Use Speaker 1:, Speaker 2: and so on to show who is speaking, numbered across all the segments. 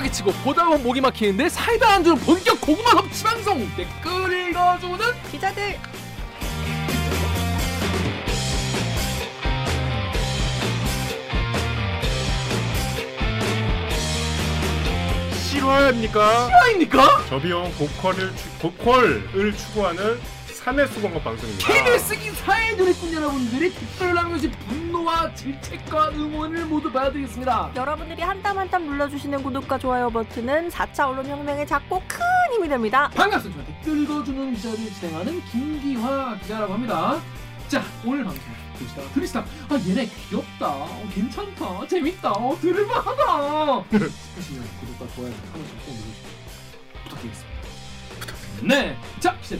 Speaker 1: 사기 치고 보다 보면 목이 막히는데 사이다 안주는 본격 고구마 섭취 방송 댓글 읽어주는
Speaker 2: 기자들
Speaker 3: 실화입니까?
Speaker 1: 아닙니까?
Speaker 3: 저비용 고퀄을 추, 고퀄을 추구하는 사내 수공업 방송입니다.
Speaker 1: KBS 기사의 누리꾼 여러분들이 댓글을 남겨주신 분노와 질책과 응원을 모두 받아드리겠습니다.
Speaker 2: 여러분들이 한 땀 한 땀 눌러주시는 구독과 좋아요 버튼은 4차 언론혁명에 작고 큰 힘이 됩니다.
Speaker 1: 반갑습니다. 댓글 읽어주는 기자를 진행하는 김기화 기자라고 합니다. 자 오늘 방송 보시다가 들으시다. 아 얘네 귀엽다. 어, 괜찮다. 재밌다. 어, 들을만하다. 싶으시면 구독과 좋아요 한 번씩 꼭 눌러주시고 부탁드리겠습니다. 부탁드립니다. 네자 기자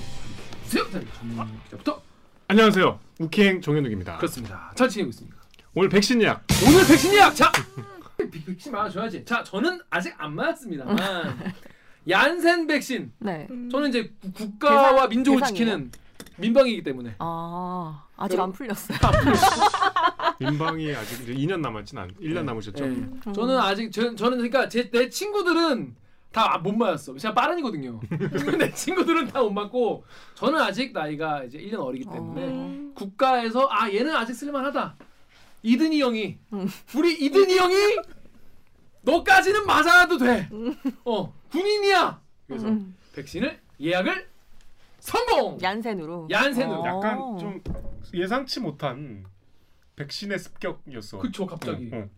Speaker 1: 주세요 자 전문 기자부터
Speaker 3: 안녕하세요. 우키행 정현욱입니다.
Speaker 1: 그렇습니다 잘 지내고 있습니까
Speaker 3: 오늘 백신 예약
Speaker 1: 오늘 백신 예약 자 백- 백신 맞아줘야지 자 저는 아직 안 맞았습니다만 얀센 백신
Speaker 2: 네.
Speaker 1: 저는 이제 구- 국가와
Speaker 2: 대상-
Speaker 1: 민족을? 지키는 민방이기 때문에
Speaker 2: 아 아직 안 풀렸어요.
Speaker 3: 민방이 아직 이제 2년 남았진 않. 1년 남으셨죠?
Speaker 1: 예. 저는 아직 저, 저는 그러니까 제 내 친구들은 다 못 맞았어. 제가 빠른이거든요. 내 친구들은 다 못 맞고 저는 아직 나이가 이제 1년 어리기 때문에
Speaker 2: 어.
Speaker 1: 국가에서 아 얘는 아직 쓸만하다. 이든이 형이
Speaker 2: 음.
Speaker 1: 우리 이든이 형이 너까지는 맞아도 돼. 어 군인이야. 그래서
Speaker 2: 음.
Speaker 1: 백신을 예약을 성공.
Speaker 2: 얀센으로.
Speaker 1: 얀센으로.
Speaker 2: 어.
Speaker 3: 약간 좀 예상치 못한 백신의 습격이었어.
Speaker 1: 그쵸 갑자기.
Speaker 3: 어, 어.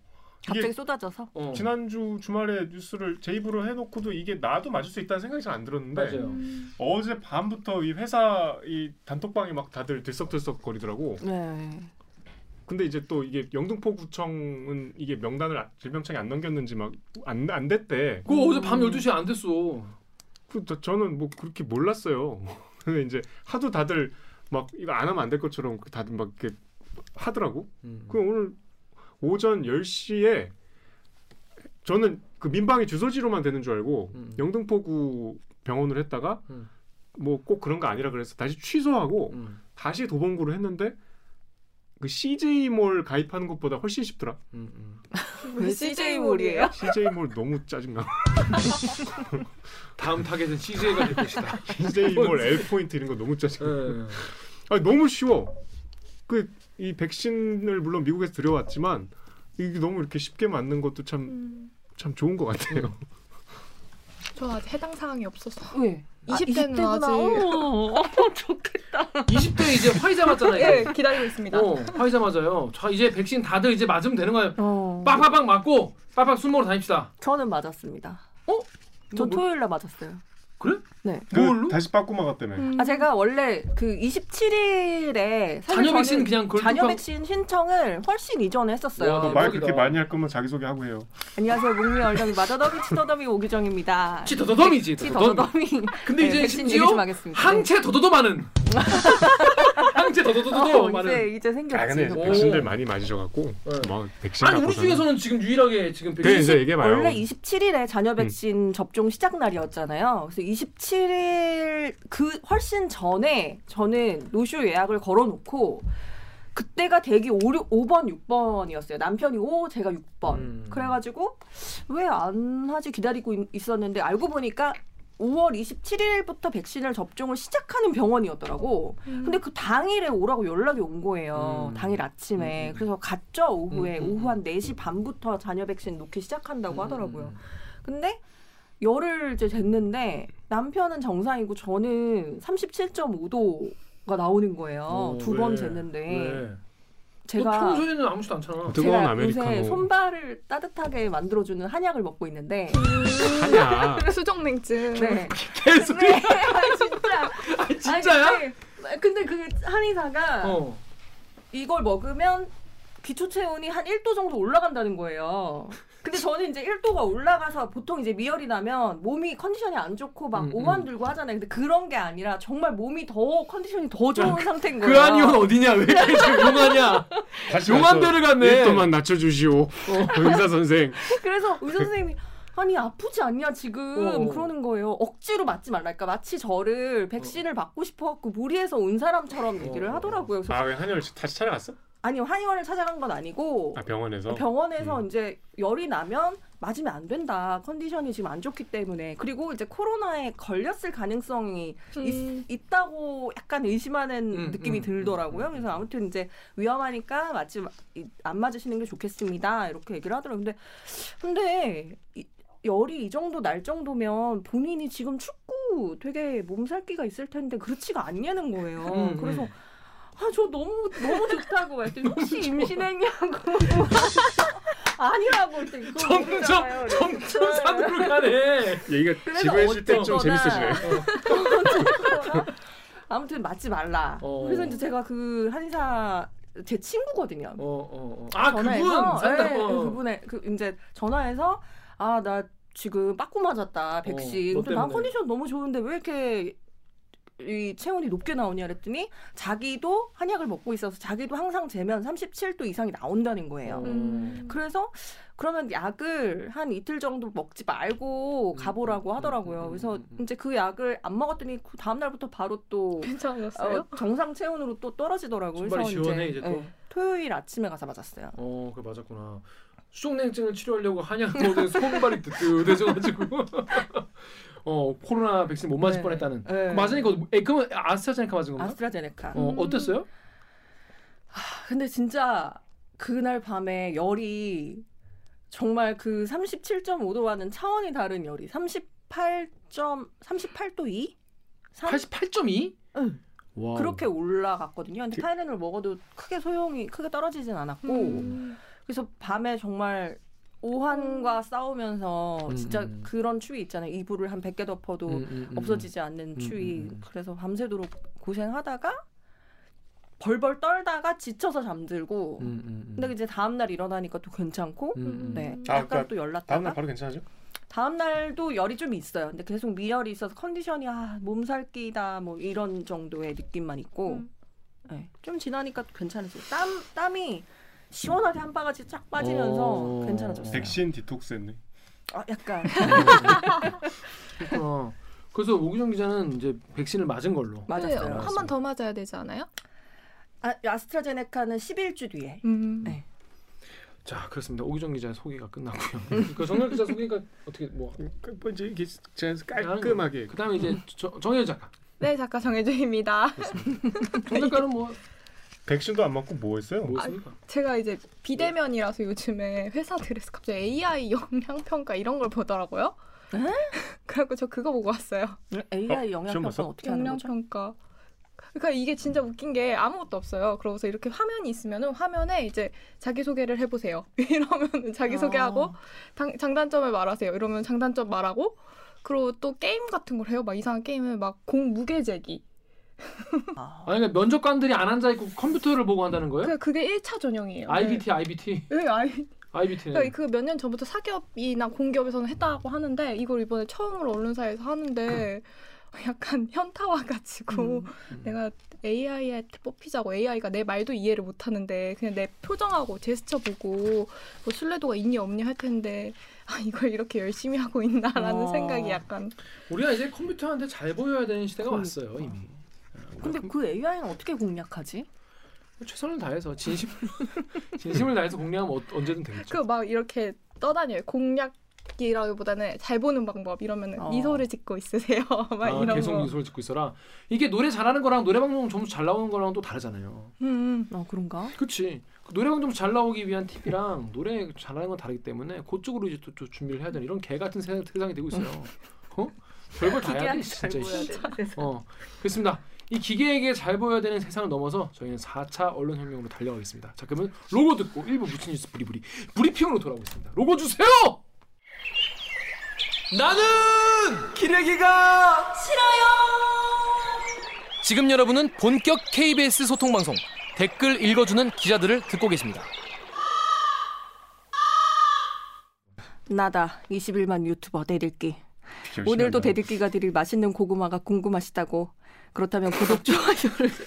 Speaker 2: 갑자기 쏟아져서.
Speaker 1: 어.
Speaker 3: 지난주 주말에 뉴스를 제 입으로 해놓고도 이게 나도 맞을 수 있다는 생각이 잘 안 들었는데
Speaker 1: 맞아요.
Speaker 3: 어제 밤부터 이 회사 이 단톡방에 막 다들 들썩들썩 거리더라고.
Speaker 2: 네.
Speaker 3: 근데 이제 또 이게 영등포구청은 이게 명단을 아- 질병청에 안 넘겼는지 막 안 안 됐대.
Speaker 1: 그거 어제 밤
Speaker 2: 음.
Speaker 1: 12시에 안 됐어.
Speaker 3: 그 저, 저는 뭐 그렇게 몰랐어요. 근데 이제 하도 다들 막 이거 안 하면 안 될 것처럼 그 다들 막 이렇게 하더라고. 그 오늘 오전 10시에 저는 그 민방위 주소지로만 되는 줄 알고
Speaker 1: 음.
Speaker 3: 영등포구 병원을 했다가
Speaker 1: 음.
Speaker 3: 뭐꼭 그런 거 아니라 그래서 다시 취소하고
Speaker 1: 음.
Speaker 3: 다시 도봉구를 했는데 그 CJ몰 가입하는 것보다 훨씬 쉽더라.
Speaker 1: 음, 음.
Speaker 2: 왜 CJ몰이에요?
Speaker 3: CJ몰 너무 짜증나.
Speaker 1: 다음 타겟은 CJ가 될 것이다.
Speaker 3: CJ몰 L 포인트 이런 거 너무 짜증나.
Speaker 1: 예.
Speaker 3: 아니 너무 쉬워. 그 이 백신을 물론 미국에서 들여왔지만 이게 너무 이렇게 쉽게 맞는 것도 참참
Speaker 4: 음,
Speaker 3: 좋은 것 같아요.
Speaker 4: 저 아직 해당 사항이 없어서
Speaker 2: 왜?
Speaker 4: 20대는
Speaker 2: 아, 20대구나.
Speaker 4: 아직-
Speaker 2: 어, 좋겠다.
Speaker 1: 20대 이제 화이자 맞잖아요.
Speaker 4: 예 기다리고 있습니다.
Speaker 1: 어, 화이자 맞아요. 자 이제 백신 다들 이제 맞으면 되는 거예요.
Speaker 2: 어.
Speaker 1: 빡빡빡 맞고 빡빡 술 먹으러 다닙시다.
Speaker 2: 저는 맞았습니다.
Speaker 1: 어?
Speaker 2: 저
Speaker 1: 뭐,
Speaker 2: 토요일 날 맞았어요.
Speaker 1: 그래?
Speaker 2: 네.
Speaker 1: 뭘로?
Speaker 3: 그 다시 빠꾸마 갔다며.
Speaker 4: 음,
Speaker 2: 아 제가 원래 그 27일에
Speaker 1: 자녀 백신 그냥 뚝딱-
Speaker 2: 백신 신청을 훨씬 이전에 했었어요.
Speaker 1: 와,
Speaker 3: 너말
Speaker 1: 대박이다.
Speaker 3: 그렇게 많이 할 거면 자기 소개 하고 해요.
Speaker 2: 안녕하세요. 목미 얼더미 마더더미 치더더미 오규정입니다.
Speaker 1: 치 더더덤이지. 더더덤.
Speaker 2: 치더더미.
Speaker 1: 근데
Speaker 2: 네,
Speaker 1: 이제 심지어. 항체 더더더많은. 항체 더더더더
Speaker 2: 어,
Speaker 1: 많은.
Speaker 2: 이제 이제 생겼지.
Speaker 3: 아 근데
Speaker 1: 오.
Speaker 3: 백신들 많이 맞으셔갖고
Speaker 1: 네.
Speaker 3: 막 백신
Speaker 1: 아니 우리. 중에서는 지금 유일하게 지금 백신
Speaker 3: 이제 얘기해봐요.
Speaker 2: 원래 27일에 자녀 백신 접종 시작 날이었잖아요. 그래서 27일 그 훨씬 전에 저는 노쇼 예약을 걸어놓고 그때가 대기 5, 5번, 6번이었어요. 남편이 5, 제가 6번.
Speaker 1: 음.
Speaker 2: 그래가지고 왜 안 하지 기다리고 있- 있었는데 알고 보니까 5월 27일부터 백신을 접종을 시작하는 병원이었더라고.
Speaker 4: 음.
Speaker 2: 근데 그 당일에 오라고 연락이 온 거예요.
Speaker 1: 음.
Speaker 2: 당일 아침에.
Speaker 1: 음.
Speaker 2: 그래서 갔죠, 오후에.
Speaker 1: 음, 음,
Speaker 2: 오후 한 4시 반부터 자녀 백신 놓기 시작한다고 하더라고요.
Speaker 1: 음.
Speaker 2: 근데 열흘 이제 됐는데 남편은 정상이고 저는 37.5도가 나오는 거예요.
Speaker 1: 어,
Speaker 2: 두번
Speaker 1: 왜?
Speaker 2: 제가
Speaker 1: 평소에는 아무렇지도 않잖아.
Speaker 3: 그 뜨거운
Speaker 2: 제가
Speaker 3: 아메리카노.
Speaker 2: 요새 손발을 따뜻하게 만들어주는 한약을 먹고 있는데
Speaker 3: 하냐?
Speaker 4: 수정냉증.
Speaker 2: 네.
Speaker 1: 계속.
Speaker 2: 네. 진짜
Speaker 1: 아니, 진짜야?
Speaker 2: 아니, 근데, 근데 그 한의사가
Speaker 1: 어.
Speaker 2: 이걸 먹으면 기초 체온이 한 1도 정도 올라간다는 거예요. 근데 저는 이제 1도가 올라가서 보통 이제 미열이 나면 몸이 컨디션이 안 좋고 막
Speaker 1: 음, 음.
Speaker 2: 오만 들고 하잖아요. 근데 그런 게 아니라 정말 몸이 더 컨디션이 더 좋은 상태인 거예요.
Speaker 1: 그 한의원 어디냐? 왜 이렇게 지금 용하냐? 용한 데를 갔네.
Speaker 3: 1도만 낮춰주시오. 의사 선생.
Speaker 2: 그래서 의사 선생님이 아니 아프지 않냐 지금
Speaker 1: 어.
Speaker 2: 그러는 거예요. 억지로 맞지 말랄까 마치 저를 백신을 맞고 싶어갖고 무리해서 온 사람처럼 얘기를
Speaker 1: 어.
Speaker 2: 하더라고요. 그래서
Speaker 3: 아, 왜 한열 다시 찾아갔어?
Speaker 2: 아니요 한의원을 찾아간 건 아니고
Speaker 3: 아 병원에서.
Speaker 2: 병원에서
Speaker 3: 음.
Speaker 2: 이제 열이 나면 맞으면 안 된다. 컨디션이 지금 안 좋기 때문에 그리고 이제 코로나에 걸렸을 가능성이
Speaker 4: 음.
Speaker 2: 있, 다고 약간 의심하는
Speaker 1: 음,
Speaker 2: 느낌이
Speaker 1: 음,
Speaker 2: 들더라고요.
Speaker 1: 음, 음.
Speaker 2: 그래서 아무튼 이제 위험하니까 맞지 안 맞으시는 게 좋겠습니다. 이렇게 얘기를 하더라고요. 근데 근데 이- 열이 이 정도 날 정도면 본인이 지금 축구 되게 몸살기가 있을 텐데 그렇지가 않냐는 거예요.
Speaker 1: 음,
Speaker 2: 그래서
Speaker 1: 음.
Speaker 2: 아 저 너무 너무 좋다고 했더니 혹시 임신했냐고 아니라고 했더니
Speaker 1: 점점. 점점 산으로 가네.
Speaker 3: 얘기가
Speaker 2: 그래서
Speaker 3: 지루해질 때좀 재밌어지네.
Speaker 2: 아무튼 맞지 말라.
Speaker 1: 어.
Speaker 2: 그래서 이제 제가 그 한의사 제 친구거든요.
Speaker 1: 어, 어, 어. 아 그분
Speaker 2: 전화해서
Speaker 1: 산다.
Speaker 2: 네,
Speaker 1: 어.
Speaker 2: 그분의 그 이제 전화해서 아나 지금 빠꾸 맞았다 백신.
Speaker 1: 너
Speaker 2: 근데 난. 컨디션 너무 좋은데 왜 이렇게 이 체온이 높게 나오냐 그랬더니 자기도 한약을 먹고 있어서 자기도 항상 재면 37도 이상이 나온다는 거예요.
Speaker 4: 음.
Speaker 2: 그래서 그러면 약을 한 이틀 정도 먹지 말고
Speaker 1: 음,
Speaker 2: 가보라고
Speaker 1: 음,
Speaker 2: 하더라고요.
Speaker 1: 음,
Speaker 2: 그래서
Speaker 1: 음, 음.
Speaker 2: 이제 그 약을 안 먹었더니 그 다음 날부터 바로 또
Speaker 4: 괜찮았어요?
Speaker 2: 어, 정상 체온으로 또 떨어지더라고요. 그래서
Speaker 1: 시원해, 이제 또?
Speaker 2: 네, 토요일 아침에 가서 맞았어요.
Speaker 1: 어, 그 맞았구나. 수족냉증을 치료하려고 한약 먹은 손발이 뜨뜻해져가지고 어 코로나 백신 못 맞을
Speaker 2: 네.
Speaker 1: 뻔했다는.
Speaker 2: 네.
Speaker 1: 그 맞으니까 에 그러면 아스트라제네카 맞은 건가?
Speaker 2: 아스트라제네카.
Speaker 1: 어
Speaker 4: 음.
Speaker 1: 어땠어요?
Speaker 2: 근데 진짜 그날 밤에 열이 정말 그 37.5도와는 차원이 다른 열이 38점 38도 2?
Speaker 1: 88.2?
Speaker 2: 응.
Speaker 1: 와.
Speaker 2: 그렇게 올라갔거든요. 근데
Speaker 3: 그-
Speaker 2: 타이레놀 먹어도 크게 소용이 크게 떨어지진 않았고
Speaker 4: 음.
Speaker 2: 그래서 밤에 정말 오한과 싸우면서
Speaker 1: 음,
Speaker 2: 진짜
Speaker 1: 음.
Speaker 2: 그런 추위 있잖아요. 이불을 한 100개 덮어도
Speaker 1: 음, 음, 음.
Speaker 2: 없어지지 않는
Speaker 1: 음,
Speaker 2: 추위.
Speaker 1: 음, 음.
Speaker 2: 그래서 밤새도록 고생하다가 벌벌 떨다가 지쳐서 잠들고
Speaker 1: 음, 음, 음.
Speaker 2: 근데 이제 다음 날 일어나니까 또 괜찮고
Speaker 1: 음, 음.
Speaker 2: 네
Speaker 3: 아,
Speaker 2: 약간
Speaker 3: 그러니까
Speaker 2: 또 열났다가
Speaker 3: 다음 날 바로 괜찮아져?
Speaker 2: 다음 날도 열이 좀 있어요. 근데 계속 미열이 있어서 컨디션이 아, 몸살기다 뭐 이런 정도의 느낌만 있고
Speaker 4: 음.
Speaker 2: 네, 좀 지나니까 괜찮았어요. 땀 땀이 시원하게 한 바가지 쫙 빠지면서
Speaker 1: 어.
Speaker 2: 괜찮아졌어요.
Speaker 3: 백신 디톡스 했네.
Speaker 2: 아, 약간
Speaker 1: 그렇구나. 그래서 오기정 기자는 이제 백신을 맞은 걸로.
Speaker 2: 맞았어요.
Speaker 4: 한번 더 맞아야 되지 않아요?
Speaker 2: 아, 아스트라제네카는 11주 뒤에.
Speaker 4: 음.
Speaker 2: 네.
Speaker 1: 자 그렇습니다. 오기정 기자 소개가 끝났고요. 그 정렬 기자 소개가 어떻게 뭐
Speaker 3: 그, 뭐 이게 깔끔하게
Speaker 1: 그다음에 이제 저- 정혜연 작가.
Speaker 4: 네, 작가 정혜주입니다.
Speaker 1: 정 작가는 뭐
Speaker 3: 백신도 안 맞고 뭐 했어요?
Speaker 1: 뭐였습니까?
Speaker 4: 제가 이제 비대면이라서 요즘에 회사들에서 갑자기 AI 영양 평가 이런 걸 보더라고요.
Speaker 2: 에?
Speaker 4: 그래갖고 저 그거 보고 왔어요.
Speaker 2: AI
Speaker 3: 어, 시험
Speaker 2: 평가
Speaker 3: 봤어?
Speaker 2: 어떻게 하는 거죠?
Speaker 4: 평가. 그러니까 이게 진짜 웃긴 게 아무것도 없어요. 그러고서 이렇게 화면이 있으면은 화면에 이제 자기 소개를 해보세요. 이러면 자기 소개하고
Speaker 2: 아.
Speaker 4: 당- 장단점을 말하세요. 이러면 장단점 말하고 그리고 또 게임 같은 걸 해요. 막 이상한 게임을 막 공 무게재기.
Speaker 2: 아.
Speaker 1: 그러니까 면접관들이 안 앉아 있고 컴퓨터를 보고 한다는 거예요?
Speaker 4: 그 그게 1차 전형이에요.
Speaker 1: IBT, IBT,
Speaker 4: 네, 아이,
Speaker 1: IBT는
Speaker 4: 그러니까 그몇 년 전부터 사기업이나 공기업에서는 했다고 하는데 이걸 이번에 처음으로 언론사에서 하는데 약간 현타 와 가지고
Speaker 2: 음.
Speaker 4: 내가 AI한테 뽑히자고 AI가 내 말도 이해를 못 하는데 그냥 내 표정하고 제스처 보고 뭐 신뢰도가 있니 없니 할 텐데 아 이걸 이렇게 열심히 하고 있나라는
Speaker 2: 어.
Speaker 4: 생각이 약간
Speaker 1: 우리가 이제 컴퓨터한테 잘 보여야 되는 시대가
Speaker 2: 그러니까.
Speaker 1: 왔어요 이미.
Speaker 2: 근데 그 AI는 어떻게 공략하지?
Speaker 1: 최선을 다해서 진심을 진심을 다해서 공략하면 어, 언제든 되겠죠.
Speaker 4: 그 막 이렇게 떠다녀요 공략이라기보다는 잘 보는 방법 이러면
Speaker 2: 어.
Speaker 4: 미소를 짓고 있으세요 막
Speaker 1: 아,
Speaker 4: 이런
Speaker 1: 계속
Speaker 4: 거
Speaker 1: 미소를 짓고 있어라. 이게 노래 잘하는 거랑 노래 방송 점수 잘 나오는 거랑 또 다르잖아요.
Speaker 4: 음, 음.
Speaker 2: 어 그런가?
Speaker 1: 그렇지. 그 노래 방송 잘 나오기 위한 팁이랑 노래 잘하는 건 다르기 때문에 그쪽으로 이제 또, 또 준비를 해야 되는 이런 개 같은 세상, 세상이 되고 있어요. 어? 별걸 다 해야 돼 진짜. 어 그렇습니다. 이 기계에게 잘 보여야 되는 세상을 넘어서 저희는 4차 언론혁명으로 달려가겠습니다. 자 그러면 로고 듣고 1부 무친 뉴스 브리브리 브리핑으로 돌아오겠습니다. 로고 주세요! 나는 기레기가 싫어요! 지금 여러분은 본격 KBS 소통 방송 댓글 읽어주는 기자들을 듣고 계십니다.
Speaker 2: 나다 21만 유튜버 댓읽기. 오늘도. 댓읽기가 드릴 맛있는 고구마가 궁금하시다고 그렇다면 구독 좋아요를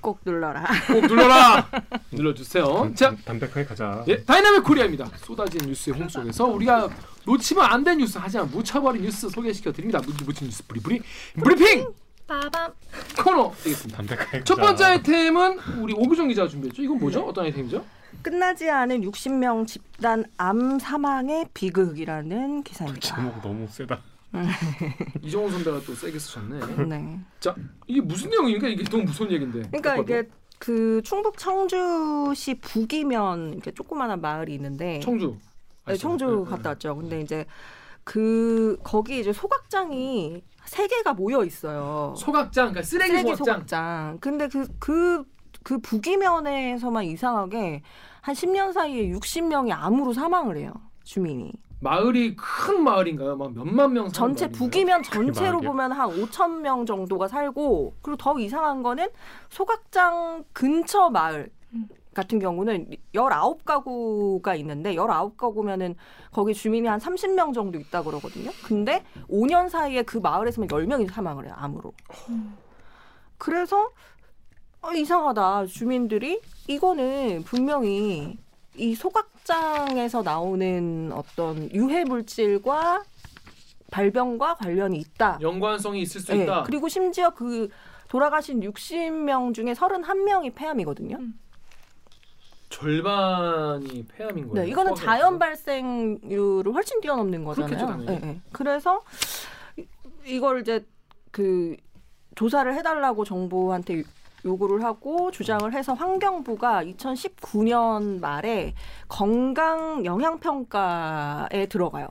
Speaker 2: 꼭 눌러라.
Speaker 1: 꼭 눌러라! 눌러주세요.
Speaker 3: 담-
Speaker 1: 자,
Speaker 3: 담- 담백하게 가자.
Speaker 1: 예, dynamic Korea입니다. 쏟아진 뉴스의 홍수 속에서 우리가 놓치면 안될 뉴스 하지만 묻혀버린 뉴스 소개시켜 드립니다. 묻힌 뉴스 브리브리 브리핑
Speaker 4: 빠밤
Speaker 1: 코너 되겠습니다.
Speaker 3: 담백하게
Speaker 1: 첫. 번째 아이템은 우리 오규정 기자가 준비했죠. 이건 뭐죠? 어떤 아이템이죠?
Speaker 2: 끝나지 않은 60명 집단 암 사망의 비극이라는 기사입니다.
Speaker 3: 제목 너무 세다.
Speaker 1: 이정훈 선배가 또 세게 쓰셨네.
Speaker 2: 네.
Speaker 1: 이게 무슨 내용입니까? 이게 너무 무서운 얘긴데.
Speaker 2: 그러니까 이게 그 충북 청주시 북이면 이렇게 조그마한 마을이 있는데
Speaker 1: 청주.
Speaker 2: 네,
Speaker 1: 아시죠?
Speaker 2: 청주
Speaker 1: 네, 네.
Speaker 2: 갔다 왔죠. 근데 이제 그 거기 이제 소각장이 세 개가 모여 있어요.
Speaker 1: 소각장, 그러니까 쓰레기,
Speaker 2: 쓰레기
Speaker 1: 소각장.
Speaker 2: 소각장. 근데 그 그 그 북이면에서만 이상하게 한 10년 사이에 60명이 암으로 사망을 해요. 주민이.
Speaker 1: 마을이 큰 마을인가요? 막 몇만 명 사는
Speaker 2: 전체
Speaker 1: 마을인가요?
Speaker 2: 북이면 전체로. 보면 한 5천 명 정도가 살고 그리고 더 이상한 거는 소각장 근처 마을
Speaker 4: 음.
Speaker 2: 같은 경우는 19가구가 있는데 19가구면은 거기 주민이 한 30명 정도 있다 그러거든요. 근데 5년 사이에 그 마을에서만 10명이 사망을 해요. 암으로. 그래서 어, 이상하다. 주민들이 이거는 분명히 이 소각 장에서 나오는 어떤 유해 물질과 발병과 관련이 있다.
Speaker 1: 연관성이 있을 수
Speaker 2: 네,
Speaker 1: 있다.
Speaker 2: 그리고 심지어 그 돌아가신 60명 중에 31명이 폐암이거든요.
Speaker 4: 음.
Speaker 1: 절반이 폐암인 거예요.
Speaker 2: 네, 이거는. 자연 발생률을 훨씬 뛰어넘는 거잖아요. 네, 네. 그래서 이- 이걸 이제 그 조사를 해달라고 정부한테 요구를 하고 주장을 해서 환경부가 2019년 말에 건강 영향 평가에 들어가요.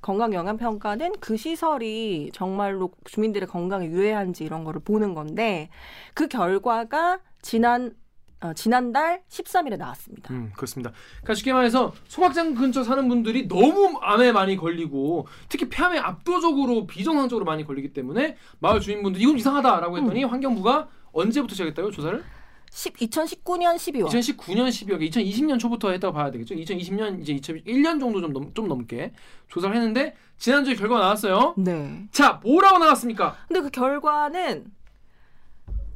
Speaker 2: 건강 영향 평가는 그 시설이 정말로 주민들의 건강에 유해한지 이런 거를 보는 건데 그 결과가 지난 어, 지난달 13일에 나왔습니다.
Speaker 1: 음, 그렇습니다. 그러니까 쉽게 말해서 소각장 근처 사는 분들이 너무 암에 많이 걸리고 특히 폐암에 압도적으로 비정상적으로 많이 걸리기 때문에 마을 주민분들 이건 이상하다라고 했더니
Speaker 2: 음.
Speaker 1: 환경부가 언제부터 시작했다고요 조사를?
Speaker 2: 10, 2019년 12월.
Speaker 1: 2019년 12월, 2020년 초부터 했다고 봐야 되겠죠. 2020년 이제 2001년 정도 좀, 넘, 좀 넘게 조사를 했는데 지난주에 결과가 나왔어요.
Speaker 2: 네.
Speaker 1: 자, 뭐라고 나왔습니까?
Speaker 2: 근데 그 결과는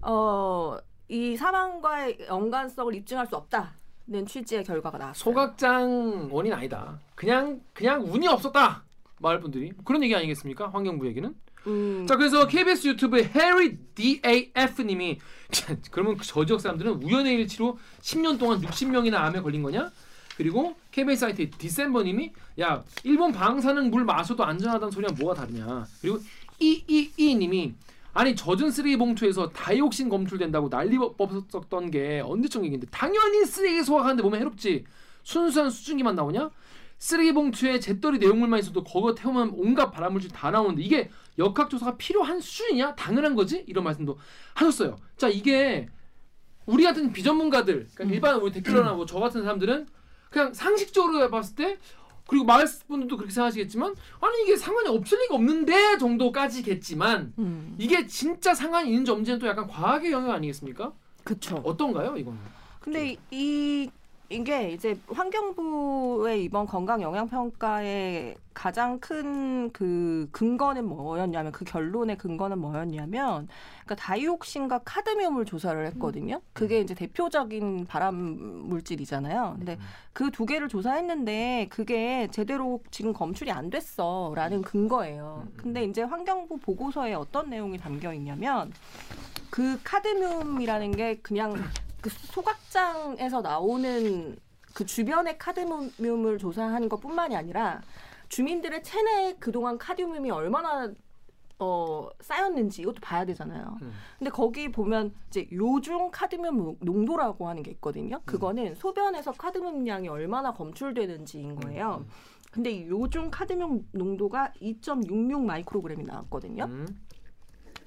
Speaker 2: 어, 이 사망과의 연관성을 입증할 수 없다는 취지의 결과가 나왔어요.
Speaker 1: 소각장 원인 아니다. 그냥 그냥 운이 없었다. 마을 분들이 그런 얘기 아니겠습니까? 환경부 얘기는.
Speaker 2: 음,
Speaker 1: 자 그래서 KBS 유튜브의 해리 DAF님이 그러면 저 지역 사람들은 우연의 일치로 10년 동안 60명이나 암에 걸린 거냐? 그리고 KBS 사이트 디셈버님이 야 일본 방사능 물 마셔도 안전하다는 소리랑 뭐가 다르냐? 그리고 이이이님이 아니 젖은 쓰레기 봉투에서 다이옥신 검출된다고 난리 법었던 게 언제적 얘기인데 당연히 쓰레기 소각하는데 몸에 해롭지 순수한 수증기만 나오냐? 쓰레기 봉투에 잿더리 내용물만 있어도 거거 태우면 온갖 발암물질 다 나오는데 이게 역학조사가 필요한 수준이냐? 당연한 거지? 이런 말씀도 하셨어요. 자 이게 우리 같은 비전문가들, 그러니까 일반 우리 댓글러나 뭐 저 같은 사람들은 그냥 상식적으로 봤을 때 그리고 마을 분들도 그렇게 생각하시겠지만 아니 이게 상관이 없을 리가 없는데 정도까지겠지만
Speaker 2: 음,
Speaker 1: 이게 진짜 상관이 있는지 없는지는 또 약간 과학의 영역 아니겠습니까?
Speaker 2: 그쵸.
Speaker 1: 어떤가요 이거는?
Speaker 2: 근데 이 이게 이제 환경부의 이번 건강 영향 평가의 가장 큰 그 근거는 뭐였냐면 그 결론의 근거는 뭐였냐면 그러니까 다이옥신과 카드뮴을 조사를 했거든요. 그게 이제 대표적인 발암 물질이잖아요. 근데 그 두 개를 조사했는데 그게 제대로 지금 검출이 안 됐어라는 근거예요. 근데 이제 환경부 보고서에 어떤 내용이 담겨 있냐면 그 카드뮴이라는 게 그냥 그 소각장에서 나오는 그 주변의 카드뮴을 조사한 것뿐만이 아니라 주민들의 체내에 그동안 카드뮴이 얼마나 어, 쌓였는지 이것도 봐야 되잖아요.
Speaker 1: 음.
Speaker 2: 근데 거기 보면 이제 요중 카드뮴 농도라고 하는 게 있거든요. 그거는 소변에서 카드뮴 양이 얼마나 검출되는지인 거예요. 근데 이 요중 카드뮴 농도가 2.66 마이크로그램이 나왔거든요.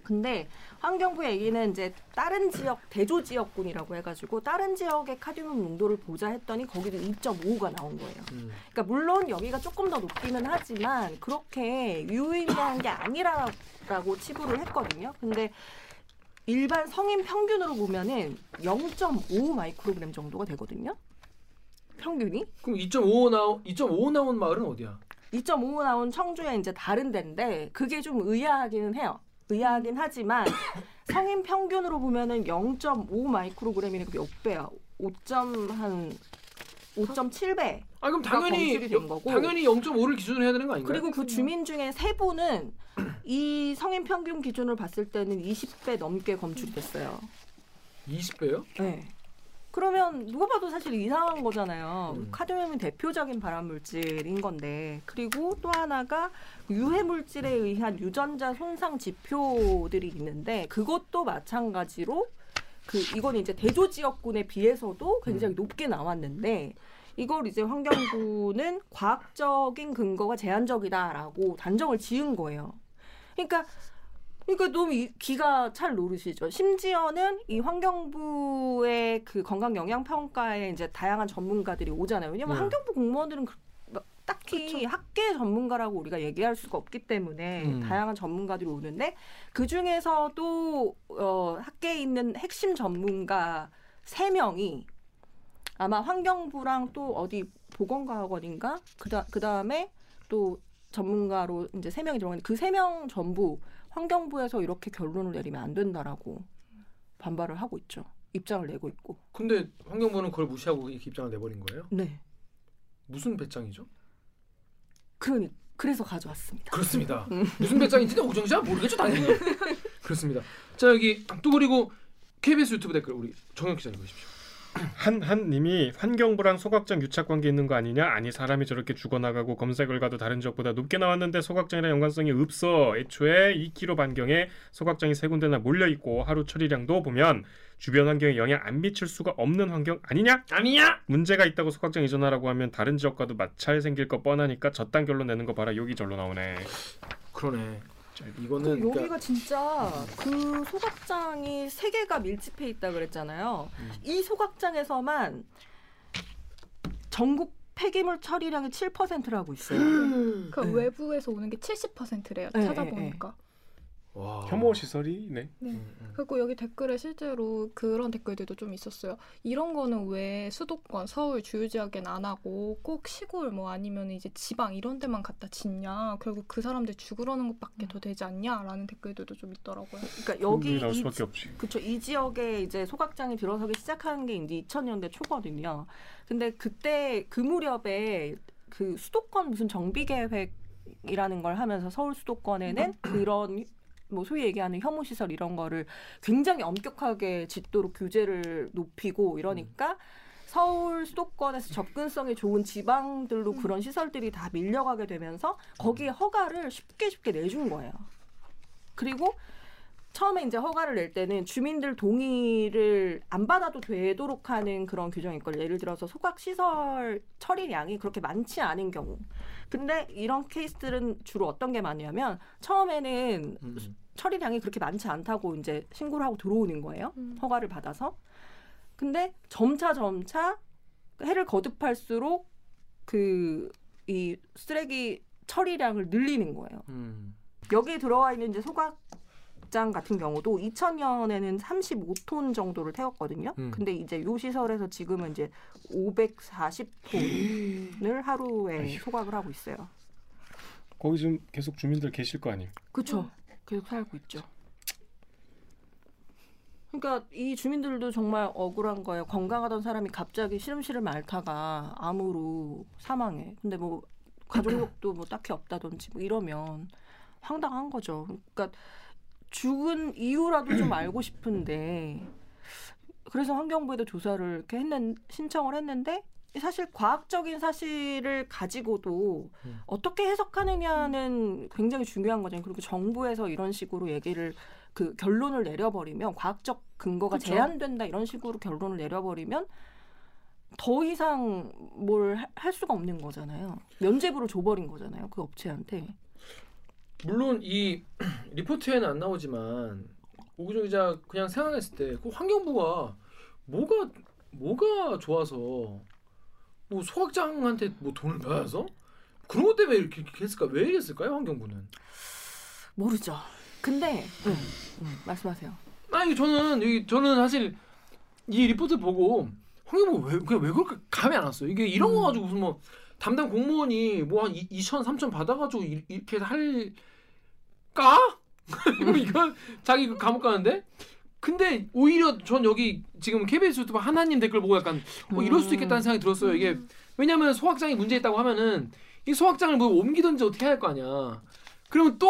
Speaker 1: 음.
Speaker 2: 근데 환경부 얘기는 이제 다른 지역 대조 지역군이라고 해가지고 다른 지역의 카드뮴 농도를 보자 했더니 거기도 2.5가 나온 거예요.
Speaker 1: 음.
Speaker 2: 그러니까 물론 여기가 조금 더 높기는 하지만 그렇게 유의미한 게 아니라고 치부를 했거든요. 근데 일반 성인 평균으로 보면은 0.5 마이크로그램 정도가 되거든요. 평균이
Speaker 1: 그럼 2.5 나오 2.5 나온 마을은 어디야?
Speaker 2: 2.5 나온 청주에 이제 다른 데인데 그게 좀 의아하기는 해요. 의아하긴 하지만 성인 평균으로 보면은 0.5 마이크로그램이니까 몇 배야? 5.한 5.7배.
Speaker 1: 아 그럼 당연히. 당연히 0.5를 기준으로 해야 되는 거 아닌가요?
Speaker 2: 그리고 그 주민 중에 세 분은 이 성인 평균 기준을 봤을 때는 20배 넘게 검출이 됐어요.
Speaker 1: 20배요?
Speaker 2: 네. 그러면 누가 봐도 사실 이상한 거잖아요.
Speaker 1: 음.
Speaker 2: 카드뮴은 대표적인 발암 물질인 건데 그리고 또 하나가 유해 물질에 의한 유전자 손상 지표들이 있는데 그것도 마찬가지로 그 이건 이제 대조 지역군에 비해서도 굉장히 높게 나왔는데 이걸 이제 환경부는 과학적인 근거가 제한적이다라고 단정을 지은 거예요. 그러니까 그러니까 너무 이, 기가 찰 노릇이죠. 심지어는 이 환경부의 그 건강 영양 평가에 이제 다양한 전문가들이 오잖아요. 왜냐면
Speaker 1: 네.
Speaker 2: 환경부 공무원들은 그- 막 딱히
Speaker 4: 그쵸.
Speaker 2: 학계 전문가라고 우리가 얘기할 수가 없기 때문에
Speaker 1: 음.
Speaker 2: 다양한 전문가들이 오는데 그 중에서도 어, 학계에 있는 핵심 전문가 세 명이 아마 환경부랑 또 어디 보건과학원인가 그다 그 다음에 또 전문가로 이제 세 명이 들어가는데 그 세 명 전부 환경부에서 이렇게 결론을 내리면 안 된다라고 반발을 하고 있죠. 입장을 내고 있고.
Speaker 1: 근데 환경부는 그걸 무시하고 이렇게 입장을 내버린 거예요?
Speaker 2: 네.
Speaker 1: 무슨 배짱이죠?
Speaker 2: 그러니 그래서 가져왔습니다.
Speaker 1: 그렇습니다.
Speaker 2: 음.
Speaker 1: 무슨 배짱인지는 오정 씨가 모르겠죠 당연히. 그렇습니다. 자 여기 또 그리고 KBS 유튜브 댓글 우리 정혁 기자님 보십시오.
Speaker 3: 한 한 님이 환경부랑 소각장 유착 관계 있는 거 아니냐? 아니 사람이 저렇게 죽어나가고 검사 결과도 다른 지역보다 높게 나왔는데 소각장이랑 연관성이 없어. 애초에 2km 반경에 소각장이 세 군데나 몰려 있고 하루 처리량도 보면 주변 환경에 영향 안 미칠 수가 없는 환경 아니냐?
Speaker 1: 아니냐?
Speaker 3: 문제가 있다고 소각장 이전하라고 하면 다른 지역과도 마찰 생길 거 뻔하니까 저딴 결론 내는 거 봐라. 여기 절로 나오네.
Speaker 1: 그러네.
Speaker 2: 그
Speaker 1: 이거는
Speaker 2: 여기가
Speaker 1: 그러니까
Speaker 2: 진짜 그 소각장이 세 개가 밀집해 있다 그랬잖아요.
Speaker 1: 음.
Speaker 2: 이 소각장에서만 전국 폐기물 처리량의 7%라고 있어요.
Speaker 4: 그
Speaker 2: 네.
Speaker 4: 외부에서 오는 게 70%래요.
Speaker 2: 네,
Speaker 4: 찾아보니까.
Speaker 1: 와.
Speaker 3: 혐오 시설이네.
Speaker 4: 네.
Speaker 1: 음, 음.
Speaker 4: 그리고 여기 댓글에 실제로 그런 댓글들도 좀 있었어요. 이런 거는 왜 수도권, 서울 주요 지역엔 안 하고 꼭 시골 뭐 아니면 이제 지방 이런 데만 갖다 짓냐. 결국 그 사람들 죽으라는 것밖에 더 되지 않냐라는 댓글들도 좀 있더라고요.
Speaker 2: 그러니까 여기
Speaker 3: 나올
Speaker 2: 이,
Speaker 3: 수밖에 없지.
Speaker 2: 그쵸 이 지역에 이제 소각장이 들어서기 시작하는 게 이제 2000년대 초거든요. 근데 그때 그 무렵에 그 수도권 무슨 정비 계획 이라는 걸 하면서 서울 수도권에는 그런 뭐 소위 얘기하는 혐오 시설 이런 거를 굉장히 엄격하게 짓도록 규제를 높이고 이러니까 서울 수도권에서 접근성이 좋은 지방들로
Speaker 4: 음.
Speaker 2: 그런 시설들이 다 밀려가게 되면서 거기에 허가를 쉽게 쉽게 내준 거예요. 그리고 처음에 이제 허가를 낼 때는 주민들 동의를 안 받아도 되도록 하는 그런 규정이 있거든요. 예를 들어서 소각 시설 처리량이 그렇게 많지 않은 경우. 근데 이런 케이스들은 주로 어떤 게 많냐면 처음에는
Speaker 1: 음, 음.
Speaker 2: 처리량이 그렇게 많지 않다고 이제 신고를 하고 들어오는 거예요.
Speaker 4: 음.
Speaker 2: 허가를 받아서. 근데 점차 점차 해를 거듭할수록 그 이 쓰레기 처리량을 늘리는 거예요.
Speaker 1: 음.
Speaker 2: 여기에 들어와 있는 이제 소각 장 같은 경우도 2000년에는 35톤 정도를 태웠거든요.
Speaker 1: 음.
Speaker 2: 근데 이제 요 시설에서 지금은 이제 540톤을 하루에
Speaker 3: 아휴.
Speaker 2: 소각을 하고 있어요.
Speaker 3: 거기 지금 계속 주민들 계실 거 아니에요?
Speaker 2: 그렇죠. 계속 살고 있죠. 그러니까 이 주민들도 정말 억울한 거예요. 건강하던 사람이 갑자기 시름시름 앓다가 암으로 사망해. 근데 뭐 가족력도 뭐 딱히 없다든지 뭐 이러면 황당한 거죠. 그러니까 죽은 이유라도 좀 알고 싶은데 그래서 환경부에도 조사를 이렇게 했는 신청을 했는데 사실 과학적인 사실을 가지고도
Speaker 1: 음.
Speaker 2: 어떻게 해석하느냐는 굉장히 중요한 거죠. 그리고 정부에서 이런 식으로 얘기를 그 결론을 내려버리면 과학적 근거가
Speaker 4: 그쵸.
Speaker 2: 제한된다 이런 식으로 결론을 내려버리면 더 이상 뭘 할 수가 없는 거잖아요. 면죄부를 줘버린 거잖아요. 그 업체한테.
Speaker 1: 물론 이 리포트에는 안 나오지만 오기정 기자 그냥 생각했을 때 그 환경부가 뭐가 뭐가 좋아서 뭐 소각장한테 뭐 돈을 받아서 그런 것 때문에 이렇게 했을까 왜 이랬을까요 환경부는
Speaker 2: 모르죠. 근데 응, 응, 말씀하세요.
Speaker 1: 아니 저는 이 저는 사실 이 리포트 보고 환경부 왜 그냥 왜 그렇게 감이 안 왔어요 이게 이런 거
Speaker 2: 음.
Speaker 1: 가지고 무슨 뭐 담당 공무원이 뭐 한 2천 3천 받아가지고 이- 이렇게 할 까 이건 자기 그 감옥 가는데 근데 오히려 전 여기 지금 KBS 유튜브 하나님 댓글 보고 약간 뭐 이럴 수도 있겠다는 생각이 들었어요. 이게 왜냐면 소확장이 문제 있다고 하면은 이 소확장을 뭐 옮기든지 어떻게 해야 할 거 아니야. 그러면 또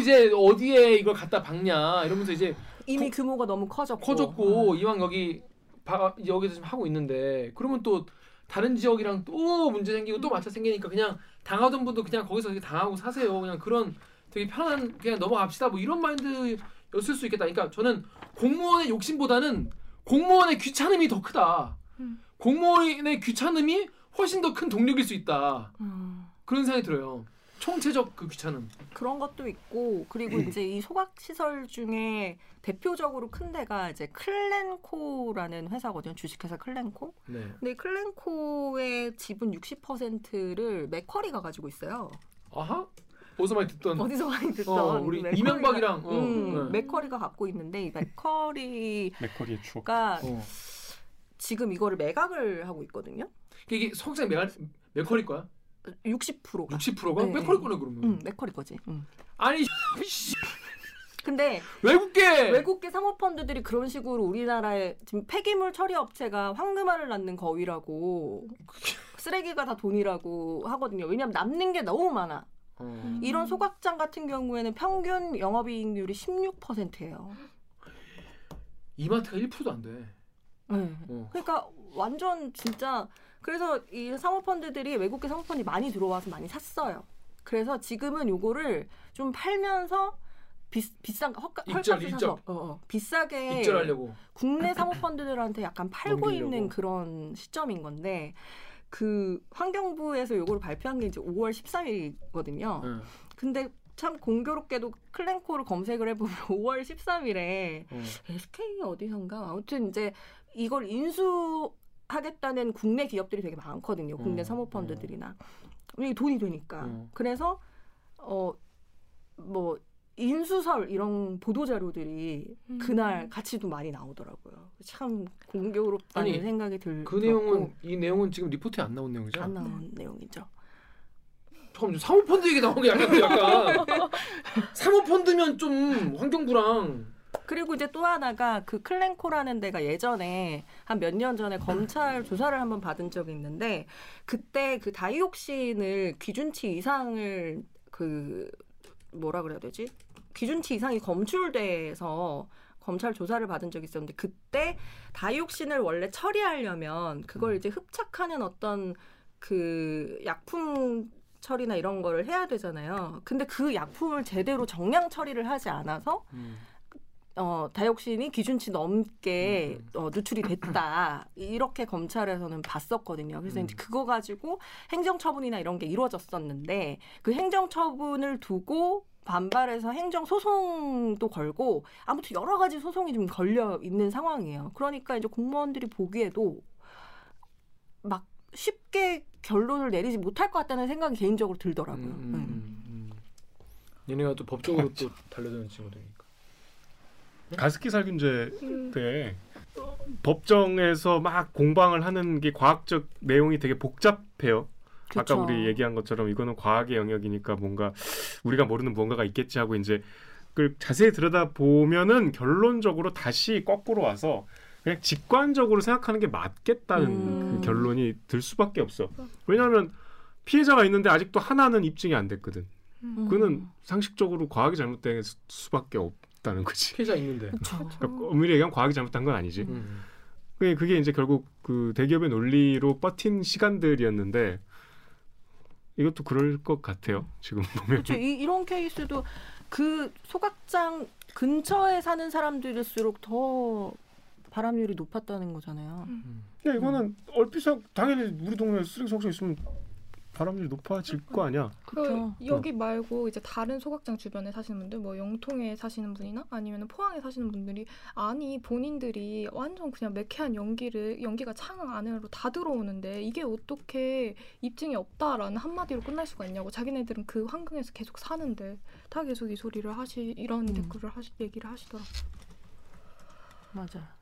Speaker 1: 이제 어디에 이걸 갖다 박냐 이러면서 이제
Speaker 2: 이미 규모가 너무 커졌고.
Speaker 1: 커졌고
Speaker 2: 음.
Speaker 1: 이왕 여기 바, 여기서 지금 하고 있는데 그러면 또 다른 지역이랑 또 문제 생기고 또 마찰 생기니까 그냥 당하던 분도 그냥 거기서 당하고 사세요. 그냥 그런 되게 편한 그냥 넘어갑시다. 뭐 이런 마인드였을 수 있겠다. 그러니까 저는 공무원의 욕심보다는 공무원의 귀찮음이 더 크다.
Speaker 4: 음.
Speaker 1: 공무원의 귀찮음이 훨씬 더 큰 동력일 수 있다.
Speaker 2: 음.
Speaker 1: 그런 생각이 들어요. 총체적 그 귀찮음.
Speaker 2: 그런 것도 있고 그리고 이제 이 소각 시설 중에 대표적으로 큰 데가 이제 클렌코라는 회사거든요. 주식회사 클렌코.
Speaker 1: 네.
Speaker 2: 근데 클렌코의 지분 60%를 맥커리가 가지고 있어요.
Speaker 1: 아하. 어디서 많이 듣던.
Speaker 2: 어디서 많이 듣던
Speaker 1: 어, 우리
Speaker 2: 맥쿼리가-
Speaker 1: 이명박이랑. 어,
Speaker 2: 음,
Speaker 1: 네.
Speaker 2: 맥쿼리가 갖고 있는데 이 맥쿼리가
Speaker 3: 맥쿼리의 추억.
Speaker 1: 어.
Speaker 2: 지금 이거를 매각을 하고 있거든요.
Speaker 1: 이게 성장 메가 맥쿼리 거야?
Speaker 2: 60%가.
Speaker 1: 60%가
Speaker 2: 네,
Speaker 1: 맥쿼리
Speaker 2: 네.
Speaker 1: 거네 그러면.
Speaker 2: 음, 맥쿼리 거지. 음.
Speaker 1: 아니 씨,
Speaker 2: 근데
Speaker 1: 외국계.
Speaker 2: 외국계 사모펀드들이 그런 식으로 우리나라에 지금 폐기물 처리 업체가 황금알을 낳는 거위라고 쓰레기가 다 돈이라고 하거든요. 왜냐하면 남는 게 너무 많아.
Speaker 1: 어.
Speaker 2: 이런 소각장 같은 경우에는 평균 영업이익률이 16%예요.
Speaker 1: 이마트가 1%도 안 돼.
Speaker 2: 네.
Speaker 1: 어.
Speaker 2: 그러니까 완전 진짜 그래서 이 사모펀드들이 외국계 사모펀드 많이 들어와서 많이 샀어요. 그래서 지금은 요거를 좀 팔면서 비, 비싼 헐값
Speaker 1: 입절,
Speaker 2: 헐값을
Speaker 1: 입절.
Speaker 2: 사서 어, 어, 비싸게
Speaker 1: 입절하려고.
Speaker 2: 국내 사모펀드들한테 약간 팔고
Speaker 1: 넘기려고.
Speaker 2: 있는 그런 시점인 건데 그 환경부에서 요거를 발표한 게 이제 5월 13일이거든요.
Speaker 1: 응.
Speaker 2: 근데 참 공교롭게도 클렌코를 검색을 해보면 5월 13일에
Speaker 1: 어.
Speaker 2: SK 어디선가 아무튼 이제 이걸 인수하겠다는 국내 기업들이 되게 많거든요. 국내
Speaker 1: 어,
Speaker 2: 사모펀드들이나 이게 돈이 되니까.
Speaker 1: 어.
Speaker 2: 그래서 어 뭐 인수설 이런 보도 자료들이
Speaker 4: 음.
Speaker 2: 그날 같이도 많이 나오더라고요. 참 공교롭다는
Speaker 1: 아니,
Speaker 2: 생각이 들.
Speaker 1: 그 내용은 이 내용은 지금 리포트에 안 나온 내용이죠?
Speaker 2: 안 나온 내용이죠.
Speaker 1: 잠깐 사모펀드 얘기 나온 게 약간 약간 사모펀드면 좀 환경부랑
Speaker 2: 그리고 이제 또 하나가 그 클렌코라는 데가 예전에 한 몇 년 전에 검찰 조사를 한번 받은 적이 있는데 그때 그 다이옥신을 기준치 이상을 그 뭐라 그래야 되지? 기준치 이상이 검출돼서 검찰 조사를 받은 적이 있었는데 그때 다이옥신을 원래 처리하려면 그걸 이제 흡착하는 어떤 그 약품 처리나 이런 거를 해야 되잖아요. 근데 그 약품을 제대로 정량 처리를 하지 않아서 어, 다이옥신이 기준치 넘게
Speaker 1: 음.
Speaker 2: 어, 누출이 됐다. 이렇게 검찰에서는 봤었거든요. 그래서
Speaker 1: 음.
Speaker 2: 이제 그거 가지고 행정처분이나 이런 게 이루어졌었는데 그 행정처분을 두고 반발해서 행정 소송도 걸고 아무튼 여러 가지 소송이 좀 걸려 있는 상황이에요. 그러니까 이제 공무원들이 보기에도 막 쉽게 결론을 내리지 못할 것 같다는 생각이 개인적으로 들더라고요.
Speaker 1: 음, 음,
Speaker 2: 네.
Speaker 1: 음, 음. 얘네가 또 법적으로 또 달려드는 친구들이니까.
Speaker 3: 가습기 살균제
Speaker 4: 음.
Speaker 3: 때 법정에서 막 공방을 하는 게 과학적 내용이 되게 복잡해요. 아까
Speaker 2: 그쵸.
Speaker 3: 우리 얘기한 것처럼 이거는 과학의 영역이니까 뭔가 우리가 모르는 무언가가 있겠지 하고 이제 그걸 자세히 들여다 보면은 결론적으로 다시 거꾸로 와서 그냥 직관적으로 생각하는 게 맞겠다는
Speaker 2: 음.
Speaker 3: 그 결론이 들 수밖에 없어. 왜냐하면 피해자가 있는데 아직도 하나는 입증이 안 됐거든.
Speaker 2: 음.
Speaker 3: 그는 상식적으로 과학이 잘못된 수- 수밖에 없다는 거지.
Speaker 1: 피해자 있는데.
Speaker 3: 그러니까 엄밀히 얘기하면 과학이 잘못한 건 아니지.
Speaker 1: 음.
Speaker 3: 그게, 그게 이제 결국 그 대기업의 논리로 버틴 시간들이었는데 이것도 그럴 것 같아요. 지금 보면.
Speaker 2: 그렇죠. 이, 이런 케이스도 그 소각장 근처에 사는 사람들일수록 더 발암률이 높았다는 거잖아요.
Speaker 3: 야, 이거는 얼핏 당연히 우리 동네에 쓰레기 소각장 있으면 바람률이 높아질 거 아니야.
Speaker 4: 그
Speaker 2: 그쵸.
Speaker 4: 여기 말고 이제 다른 소각장 주변에 사시는 분들 뭐 영통에 사시는 분이나 아니면 포항에 사시는 분들이 아니 본인들이 완전 그냥 매캐한 연기를 연기가 창 안으로 다 들어오는데 이게 어떻게 입증이 없다라는 한마디로 끝날 수가 있냐고 자기네들은 그 환경에서 계속 사는데 다 계속 이 소리를 하시 이런
Speaker 2: 음.
Speaker 4: 댓글을 하시 얘기를 하시더라고요.
Speaker 2: 맞아.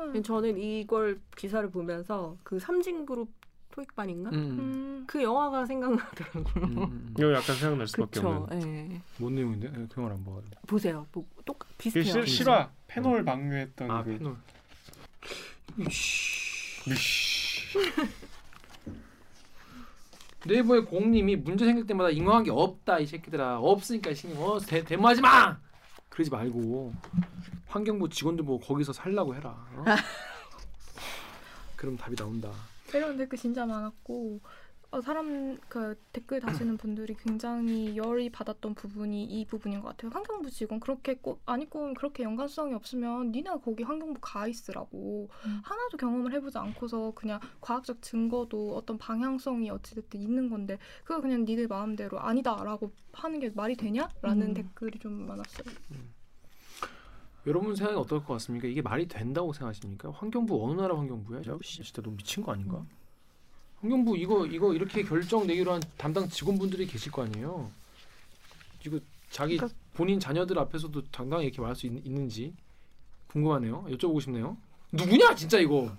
Speaker 4: 음.
Speaker 2: 저는 이걸 기사를 보면서 그 삼진그룹 토익반인가?
Speaker 1: 음.
Speaker 4: 음.
Speaker 2: 그 영화가 생각나더라고요.
Speaker 1: 음. 음.
Speaker 3: 이거 약간 생각날 수밖에
Speaker 2: 그렇죠.
Speaker 3: 없는.
Speaker 2: 예.
Speaker 1: 뭔 내용인데? 네, 그 영화를 안 봐가지고.
Speaker 2: 보세요. 뭐, 똑 비슷해요.
Speaker 3: 실, 실화 페놀 방류했던
Speaker 1: 아
Speaker 3: 그
Speaker 1: 페놀. 네이버의 공님이 문제 생길 때마다 인정한 게 없다 이 새끼들아 없으니까 신경 어 대, 대모하지 마 그러지 말고 환경부 직원들 보고 거기서 살라고 해라 어? 그럼 답이 나온다.
Speaker 4: 이런 댓글 진짜 많았고 어, 사람 그 댓글 다시는 분들이 굉장히 열이 받았던 부분이 이 부분인 것 같아요. 환경부 직원 그렇게 꼭 아니고 그렇게 연관성이 없으면 니네가 거기 환경부 가 있으라고
Speaker 2: 음.
Speaker 4: 하나도 경험을 해보지 않고서 그냥 과학적 증거도 어떤 방향성이 어찌됐든 있는 건데 그거 그냥 니들 마음대로 아니다라고 하는 게 말이 되냐라는
Speaker 2: 음.
Speaker 4: 댓글이 좀 많았어요.
Speaker 1: 여러분 생각이 어떨 것 같습니까? 이게 말이 된다고 생각하십니까? 환경부 어느 나라 환경부야? 야, 씨, 진짜 너무 미친 거 아닌가? 환경부 이거 이거 이렇게 결정 내기로 한 담당 직원분들이 계실 거 아니에요? 이거 자기
Speaker 2: 그러니까-
Speaker 1: 본인 자녀들 앞에서도 당당히 이렇게 말할 수 있, 는지 궁금하네요. 여쭤보고 싶네요. 누구냐 진짜 이거?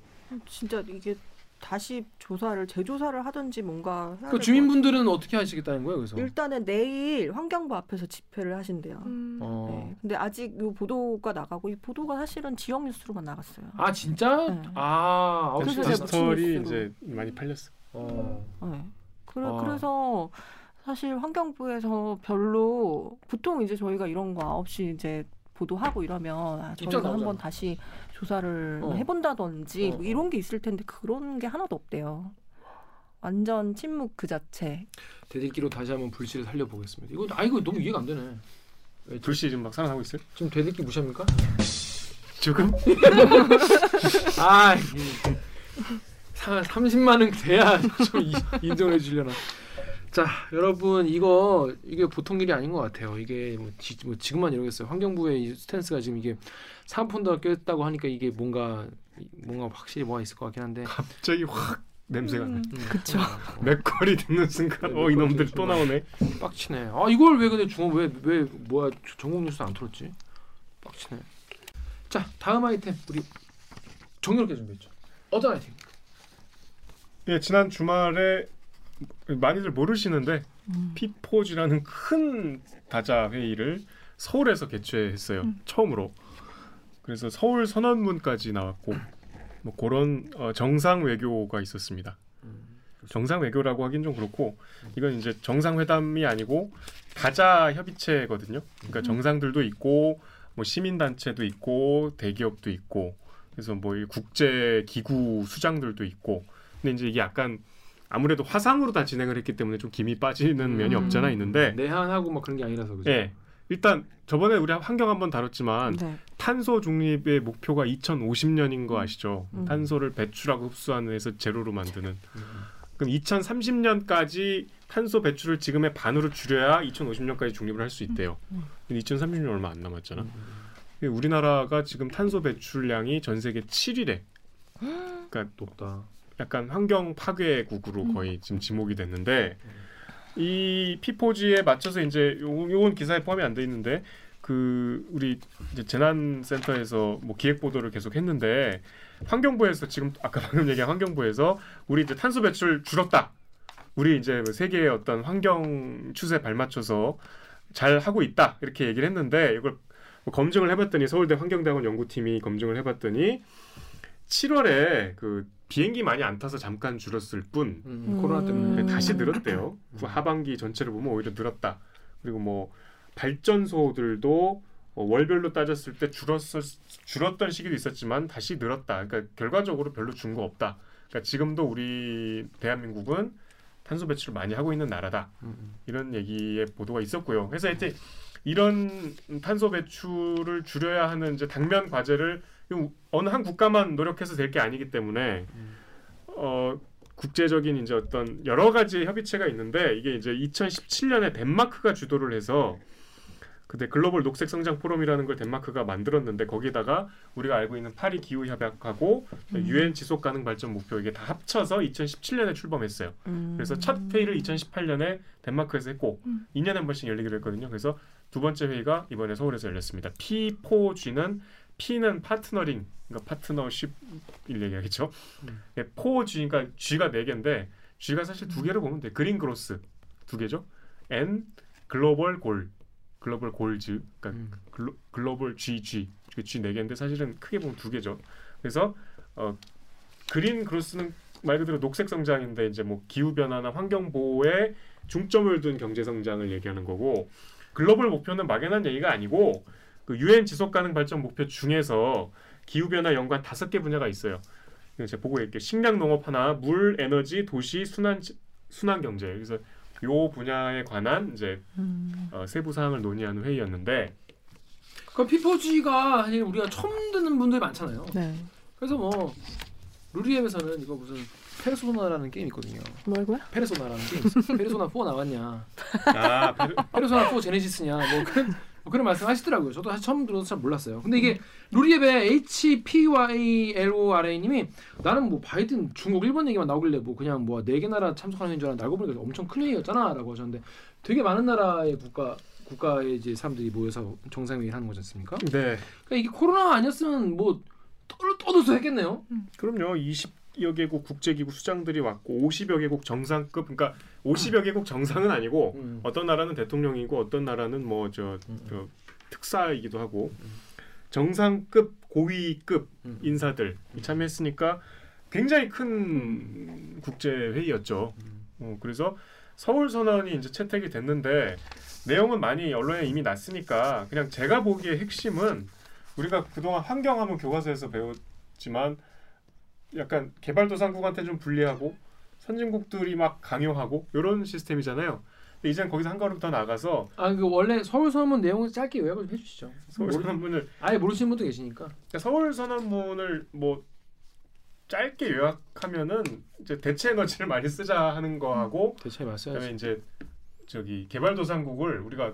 Speaker 2: 진짜 이게 다시 조사를 재조사를 하든지 뭔가
Speaker 1: 그 주민분들은 어떻게 하시겠다는 거예요? 그래서.
Speaker 2: 일단은 내일 환경부 앞에서 집회를 하신대요.
Speaker 4: 음.
Speaker 1: 어.
Speaker 2: 네. 근데 아직 이 보도가 나가고 이 보도가 사실은 지역 뉴스로만 나갔어요.
Speaker 1: 아 진짜?
Speaker 2: 네.
Speaker 1: 아 아우,
Speaker 2: 그래서. 제가
Speaker 3: 디지털이
Speaker 2: 뉴스로.
Speaker 3: 이제 많이 팔렸어.
Speaker 1: 어.
Speaker 2: 네. 그래,
Speaker 1: 아.
Speaker 2: 그래서 사실 환경부에서 별로 보통 이제 저희가 이런 거 9시 이제 보도하고 이러면 아, 저희가. 한번 다시 조사를
Speaker 1: 어.
Speaker 2: 해본다든지
Speaker 1: 어,
Speaker 2: 뭐
Speaker 1: 어.
Speaker 2: 이런 게 있을 텐데 그런 게 하나도 없대요. 완전 침묵 그 자체.
Speaker 1: 대들기로 다시 한번 불씨를 살려보겠습니다. 이거 아 이거 너무 이해가 안 되네. 왜
Speaker 3: 불씨 지금 막 살아나고 있어요?
Speaker 1: 지금 대들기 무시합니까?
Speaker 3: 지금?
Speaker 1: 아, 이- 사- 30만 원 돼야 좀 이- 인정해 주려나. 자, 여러분 이거 이게 보통 일이 아닌 것 같아요. 이게 뭐, 지, 뭐 지금만 이러겠어요. 환경부의 이 스탠스가 지금 이게 사은폰도 꼈다고 하니까 이게 뭔가 뭔가 확실히 뭐가 있을 것 같긴 한데.
Speaker 3: 갑자기 확 냄새가 나.
Speaker 2: 음,
Speaker 1: 음,
Speaker 2: 그쵸.
Speaker 1: 어,
Speaker 3: 맥거리 듣는 순간 어 이놈들 또 나오네.
Speaker 1: 빡치네. 아 이걸 왜 근데 중앙 왜왜 뭐야 전국 뉴스 안 틀었지? 빡치네. 자 다음 아이템 우리 정렬게 준비했죠. 어떤 아이템?
Speaker 3: 예, 지난 주말에 많이들 모르시는데
Speaker 2: 음.
Speaker 3: 피포지라는 큰 다자 회의를 서울에서 개최했어요.
Speaker 4: 음.
Speaker 3: 처음으로. 그래서 서울 선언문까지 나왔고 뭐 그런 어, 정상 외교가 있었습니다. 정상 외교라고 하긴 좀 그렇고 이건 이제 정상 회담이 아니고 다자 협의체거든요. 그러니까
Speaker 2: 음.
Speaker 3: 정상들도 있고 뭐 시민 단체도 있고 대기업도 있고 그래서 뭐이 국제 기구 수장들도 있고 근데 이제 이게 약간 아무래도 화상으로 다 진행을 했기 때문에 좀 김이 빠지는 면이
Speaker 2: 음.
Speaker 3: 없잖아 있는데
Speaker 1: 내한하고 막 그런 게 아니라서 그죠?
Speaker 3: 예. 일단 저번에 우리 환경 한번 다뤘지만
Speaker 2: 네.
Speaker 3: 탄소 중립의 목표가 2050년인 거 아시죠?
Speaker 2: 음.
Speaker 3: 탄소를 배출하고 흡수하는 해서 제로로 만드는.
Speaker 1: 음.
Speaker 3: 그럼 2030년까지 탄소 배출을 지금의 반으로 줄여야 2050년까지 중립을 할 수 있대요.
Speaker 2: 음.
Speaker 3: 근데 2030년 얼마 안 남았잖아.
Speaker 1: 음.
Speaker 3: 우리나라가 지금 탄소 배출량이 전 세계 7위래. 그러니까
Speaker 1: 높다.
Speaker 3: 약간 환경 파괴국으로
Speaker 2: 음.
Speaker 3: 거의 지금 지목이 됐는데 이 피포지에 맞춰서 이제 요, 요건 기사에 포함이 안 돼 있는데 그 우리 이제 재난센터에서 뭐 기획 보도를 계속 했는데 환경부에서 지금 아까 방금 얘기한 환경부에서 우리 이제 탄소 배출 줄었다. 우리 이제 뭐 세계의 어떤 환경 추세 발맞춰서 잘 하고 있다 이렇게 얘기를 했는데 이걸 뭐 검증을 해봤더니 서울대 환경대학원 연구팀이 검증을 해봤더니 7월에 그 비행기 많이 안 타서 잠깐 줄었을 뿐
Speaker 1: 음,
Speaker 2: 음.
Speaker 1: 코로나 때문에
Speaker 2: 음.
Speaker 3: 다시 늘었대요. 그 하반기 전체를 보면 오히려 늘었다. 그리고 뭐 발전소들도 어, 월별로 따졌을 때 줄었을 줄었던 시기도 있었지만 다시 늘었다. 그러니까 결과적으로 별로 준 거 없다. 그러니까 지금도 우리 대한민국은 탄소 배출을 많이 하고 있는 나라다.
Speaker 1: 음,
Speaker 3: 이런 얘기의 보도가 있었고요. 그래서 이제 이런 탄소 배출을 줄여야 하는 이제 당면 과제를 어느 한 국가만 노력해서 될 게 아니기 때문에
Speaker 1: 음.
Speaker 3: 어 국제적인 이제 어떤 여러 가지 협의체가 있는데 이게 이제 2017년에 덴마크가 주도를 해서 그때 글로벌 녹색 성장 포럼이라는 걸 덴마크가 만들었는데 거기다가 우리가 알고 있는 파리 기후 협약하고
Speaker 2: 음.
Speaker 3: 유엔 지속 가능 발전 목표 이게 다 합쳐서 2017년에 출범했어요.
Speaker 2: 음.
Speaker 3: 그래서 첫 회의를 2018년에 덴마크에서 했고
Speaker 4: 음.
Speaker 3: 2년에 한 번씩 열리기로 했거든요. 그래서 두 번째 회의가 이번에 서울에서 열렸습니다. P4G는 P는 파트너링, 그러니까 파트너십일 얘기하겠죠.
Speaker 1: 음.
Speaker 3: 네, 4G, 그러니까 G가 네 개인데 G가 사실 두 개로 보면 돼. 그린 그로스 두 개죠. N 글로벌 골, 글로벌 골즈, 그러니까
Speaker 1: 음.
Speaker 3: 글로, 글로벌 GG, G 네 개인데 사실은 크게 보면 두 개죠. 그래서 어, 그린 그로스는 말 그대로 녹색 성장인데 이제 뭐 기후 변화나 환경 보호에 중점을 둔 경제 성장을 얘기하는 거고 글로벌 목표는 막연한 얘기가 아니고 그 유엔 지속 가능 발전 목표 중에서 기후 변화 연관 다섯 개 분야가 있어요. 제가 보고 있게 식량 농업 하나, 물, 에너지, 도시, 순환 순환 경제. 그래서 요 분야에 관한 이제
Speaker 2: 음.
Speaker 3: 어, 세부 사항을 논의하는 회의였는데
Speaker 1: 그 피포지가 사실 우리가 처음 듣는 분들이 많잖아요.
Speaker 2: 네.
Speaker 1: 그래서 뭐 루리웹에서는 이거 무슨 페르소나라는 게임 있거든요.
Speaker 2: 뭐라고요?
Speaker 1: 페르소나라는 게임. 있어요. 페르소나 4 나왔냐?
Speaker 3: 아, 베르-
Speaker 1: 페르 소나 4 제네시스냐? 뭐 그런 뭐 그런 말씀하시더라고요. 저도 사실 처음 들어서 잘 몰랐어요. 근데 이게 루리웹의 HPYLORA님이 나는 뭐 바이든 중국 일본 얘기만 나오길래 뭐 그냥 뭐 네 개 나라 참석하는 줄 알았는데 알고 보니까 엄청 큰 회의였잖아라고 하셨는데 되게 많은 나라의 국가 국가의 이제 사람들이 모여서 정상회의를 하는 거지 않습니까?
Speaker 3: 네.
Speaker 1: 그러니까 이게 코로나 아니었으면 뭐 떠들 떠들서 했겠네요.
Speaker 3: 그럼요. 20 여 개국 국제기구 수장들이 왔고 50여 개국 정상급 그러니까 50여 개국 정상은 아니고
Speaker 1: 음.
Speaker 3: 어떤 나라는 대통령이고 어떤 나라는 뭐저
Speaker 1: 음.
Speaker 3: 특사이기도 하고
Speaker 1: 음.
Speaker 3: 정상급 고위급
Speaker 1: 음.
Speaker 3: 인사들 참여했으니까 굉장히 큰 국제 회의였죠.
Speaker 1: 음.
Speaker 3: 어, 그래서 서울 선언이 이제 채택이 됐는데 내용은 많이 언론에 이미 났으니까 그냥 제가 보기에 핵심은 우리가 그동안 환경하면 교과서에서 배웠지만 약간 개발도상국한테 좀 불리하고 선진국들이 막 강요하고 이런 시스템이잖아요. 근데 이제는 거기서 한 걸음 더 나가서
Speaker 1: 아, 그 원래 서울 선언문 내용을 짧게 요약을 좀 해주시죠.
Speaker 3: 서울 선언문을
Speaker 1: 아예 모르시는 분도 계시니까.
Speaker 3: 그러니까 서울 선언문을 뭐 짧게 요약하면은 이제 대체 에너지를 많이 쓰자 하는 거하고
Speaker 1: 대체 맞어요.
Speaker 3: 그다음에 이제 저기 개발도상국을 우리가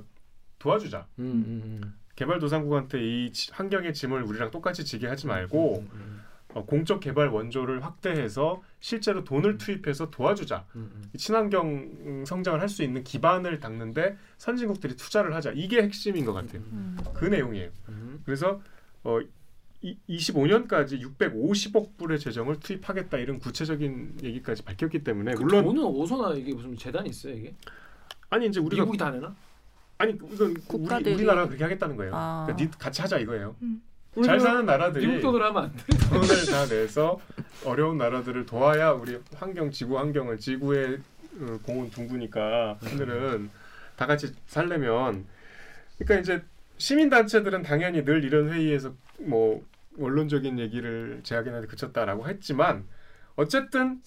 Speaker 3: 도와주자.
Speaker 1: 음, 음, 음.
Speaker 3: 개발도상국한테 이 지- 환경의 짐을 우리랑 똑같이 지게 하지 말고
Speaker 1: 음, 음,
Speaker 3: 어, 공적 개발 원조를 확대해서 실제로 돈을 투입해서 도와주자.
Speaker 1: 음, 음.
Speaker 3: 이 친환경 음, 성장을 할 수 있는 기반을 닦는데 선진국들이 투자를 하자. 이게 핵심인 것 같아요.
Speaker 2: 음.
Speaker 3: 그 내용이에요.
Speaker 1: 음.
Speaker 3: 그래서 어, 이, 25년까지 650억 불의 재정을 투입하겠다 이런 구체적인 얘기까지 밝혔기 때문에
Speaker 1: 그
Speaker 3: 물론
Speaker 1: 돈은 어디서나 이게 무슨 재단이 있어요 이게?
Speaker 3: 아니 이제 우리가
Speaker 1: 미국이 다 내나?
Speaker 3: 아니 이건 우리 우리나라가 그렇게 하겠다는 거예요.
Speaker 2: 아.
Speaker 3: 그러니까 니 같이 하자 이거예요.
Speaker 1: 우리 잘그
Speaker 3: 사는 나라들이
Speaker 1: 미국 돈으로 하면 안 돼.
Speaker 3: 돈을 다 내서 어려운 나라들을 도와야 우리 환경 지구 환경을 지구의 어, 공은 둥그니까 하늘은 다 같이 살려면 그러니까 이제 시민 단체들은 당연히 늘 이런 회의에서 뭐 원론적인 얘기를 제하기는 그쳤다라고 했지만 어쨌든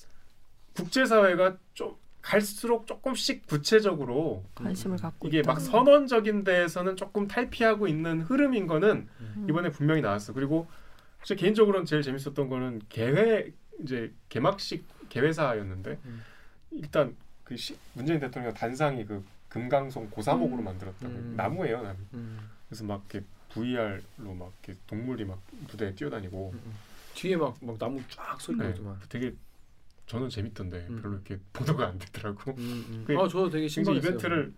Speaker 3: 국제사회가 좀 갈수록 조금씩 구체적으로
Speaker 2: 관심을 갖고
Speaker 3: 이게
Speaker 2: 있다.
Speaker 3: 막 선언적인 데에서는 조금 탈피하고 있는 흐름인 거는
Speaker 2: 음.
Speaker 3: 이번에 분명히 나왔어. 그리고 제 개인적으로는 제일 재밌었던 거는 개회 이제 개막식 개회사였는데
Speaker 1: 음.
Speaker 3: 일단 그 시, 문재인 대통령 단상이 그 금강송 고사목으로
Speaker 4: 음.
Speaker 3: 만들었다고
Speaker 1: 음.
Speaker 3: 나무예요, 나무.
Speaker 1: 음.
Speaker 3: 그래서 막 이렇게 VR로 막 이렇게 동물이 막 무대에 뛰어다니고
Speaker 1: 음, 음. 뒤에 막, 막 나무 쫙서
Speaker 3: 네. 되게 저는 재밌던데
Speaker 1: 음.
Speaker 3: 별로 이렇게 보도가 안 되더라고.
Speaker 1: 음, 음.
Speaker 3: 그-
Speaker 1: 아, 저도 되게 신기했어요.
Speaker 3: 이벤트를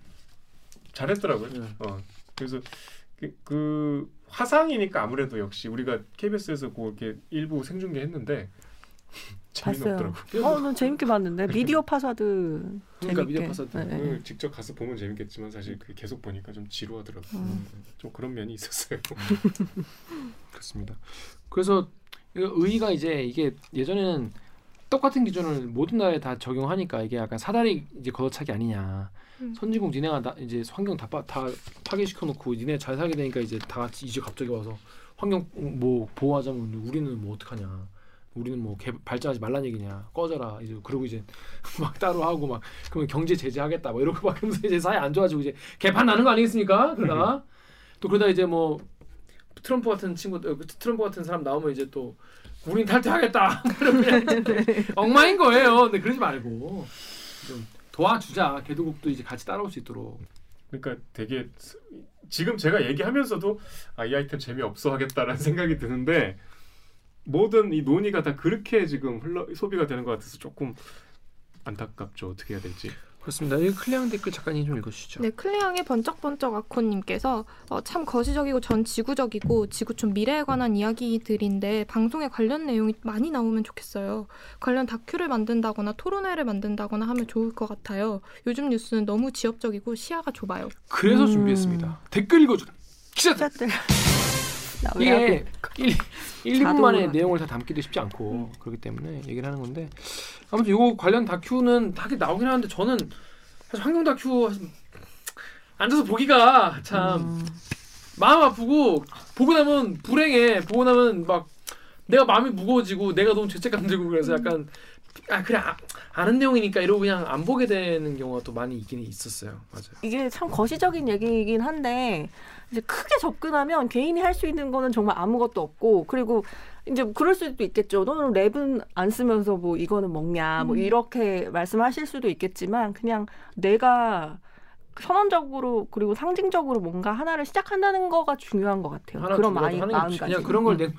Speaker 3: 잘했더라고요.
Speaker 1: 네.
Speaker 3: 어 그래서 그, 그 화상이니까 아무래도 역시 우리가 KBS에서 그 이렇게 일부 생중계했는데. 재미없더라고.
Speaker 2: 어, 난 재밌게 봤는데 미디어 파사드
Speaker 1: 그러니까
Speaker 2: 재밌게.
Speaker 1: 미디어 파사드.
Speaker 2: 네, 네.
Speaker 3: 그 직접 가서 보면 재밌겠지만 사실 그 계속 보니까 좀 지루하더라고. 요
Speaker 2: 음.
Speaker 3: 좀 그런 면이 있었어요.
Speaker 1: 그렇습니다. 그래서 이거 의의가 이제 이게 예전에는 똑같은 기준을 모든 나라에 다 적용하니까 이게 약간 사다리 이제 걷어차기 아니냐.
Speaker 4: 음.
Speaker 1: 선진국 니네가 나, 이제 환경 다, 파, 다 파괴시켜 놓고 니네 잘 살게 되니까 이제 다 같이 이제 갑자기 와서 환경 뭐 보호하자면 우리는 뭐 어떡하냐. 우리는 뭐 개, 발전하지 말란 얘기냐. 꺼져라. 이제 그러고 이제 막 따로 하고 막 그러면 경제 제재하겠다. 뭐 이러고 막 하면서 이제 사회 안 좋아지고 이제 개판 나는 거 아니겠습니까? 그러다가 또 그러다 이제 뭐 트럼프 같은 친구 어, 트럼프 같은 사람 나오면 이제 또 우린 탈퇴하겠다. 엉망인 거예요. 근데 그러지 말고 좀 도와주자. 개도국도 이제 같이 따라올 수 있도록.
Speaker 3: 그러니까 되게 스- 지금 제가 얘기하면서도 아, 이 아이템 재미없어 하겠다라는 생각이 드는데 모든 이 논의가 다 그렇게 지금 흘러 소비가 되는 것 같아서 조금 안타깝죠. 어떻게 해야 될지.
Speaker 1: 그렇습니다. 이 클리앙 댓글 작가님 좀 읽어주시죠.
Speaker 4: 네, 클리앙의 번쩍번쩍 아코님께서 어, 참 거시적이고 전 지구적이고 지구촌 미래에 관한 이야기들인데 방송에 관련 내용이 많이 나오면 좋겠어요. 관련 다큐를 만든다거나 토론회를 만든다거나 하면 좋을 것 같아요. 요즘 뉴스는 너무 지역적이고 시야가 좁아요.
Speaker 1: 그래서
Speaker 2: 음.
Speaker 1: 준비했습니다. 댓글 읽어주는 기자들.
Speaker 2: 기자들.
Speaker 1: 이게 1, 1, 2분
Speaker 2: 자동으로.
Speaker 1: 만에. 내용을 다 담기도 쉽지 않고 그렇기 때문에 얘기를 하는 건데. 아무튼 이거 관련 다큐는 다 나오긴 하는데 저는 사실 환경 다큐 앉아서 보기가 참
Speaker 2: 음.
Speaker 1: 마음 아프고 보고 나면 불행해. 보고 나면 막 내가 마음이 무거워지고 내가 너무 죄책감 들고 그래서 약간 아 그래 아, 아는 내용이니까 이러고 그냥 안 보게 되는 경우가 또 많이 있긴 있었어요. 맞아요.
Speaker 2: 이게 참 거시적인 얘기이긴 한데 이제 크게 접근하면 개인이 할 수 있는 거는 정말 아무것도 없고 그리고 이제 그럴 수도 있겠죠. 너는 랩은 안 쓰면서 뭐 이거는 먹냐 뭐
Speaker 4: 음.
Speaker 2: 이렇게 말씀하실 수도 있겠지만 그냥 내가 선언적으로 그리고 상징적으로 뭔가 하나를 시작한다는 거가 중요한 것 같아요. 그런 마음 마음가짐.
Speaker 1: 그냥 그런 걸 냉,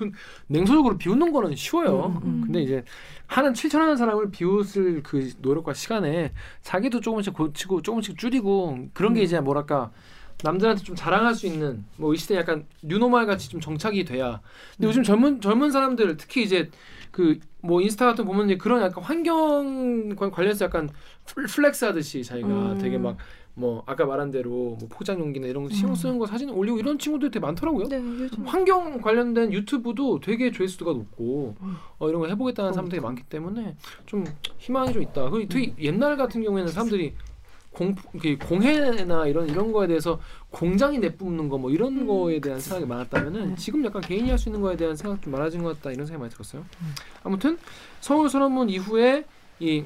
Speaker 1: 냉소적으로 비웃는 거는 쉬워요.
Speaker 2: 음, 음.
Speaker 1: 근데 이제 하는 7천하는 사람을 비웃을 그 노력과 시간에 자기도 조금씩 고치고 조금씩 줄이고 그런 게
Speaker 2: 음.
Speaker 1: 이제 뭐랄까 남들한테 좀 자랑할 수 있는 뭐 이 시대 약간 뉴노말 같이 좀 정착이 돼야. 근데
Speaker 2: 음.
Speaker 1: 요즘 젊은 젊은 사람들 특히 이제 그 뭐 인스타 같은 거 보면 이제 그런 약간 환경 관- 관련해서 약간 플- flex 하듯이 자기가
Speaker 2: 음.
Speaker 1: 되게 막 뭐 아까 말한 대로 뭐 포장 용기나 이런 거 신경 쓰는 거 사진 올리고 이런 친구들 되게 많더라고요.
Speaker 4: 네, 요즘
Speaker 1: 환경 관련된 유튜브도 되게 조회수가 높고
Speaker 2: 음.
Speaker 1: 어, 이런 거 해보겠다는 사람들이 많기 때문에 좀 희망이 좀 있다. 그리고 되게 옛날 같은 경우에는 사람들이 공 공해나 이런 이런 거에 대해서 공장이 내뿜는 거 뭐 이런
Speaker 4: 음,
Speaker 1: 거에 대한 생각이 많았다면은 지금 약간 개인이 할 수 있는 거에 대한 생각 좀 많아진 것 같다 이런 생각이 많이 들었어요. 아무튼 서울 선언문 이후에 이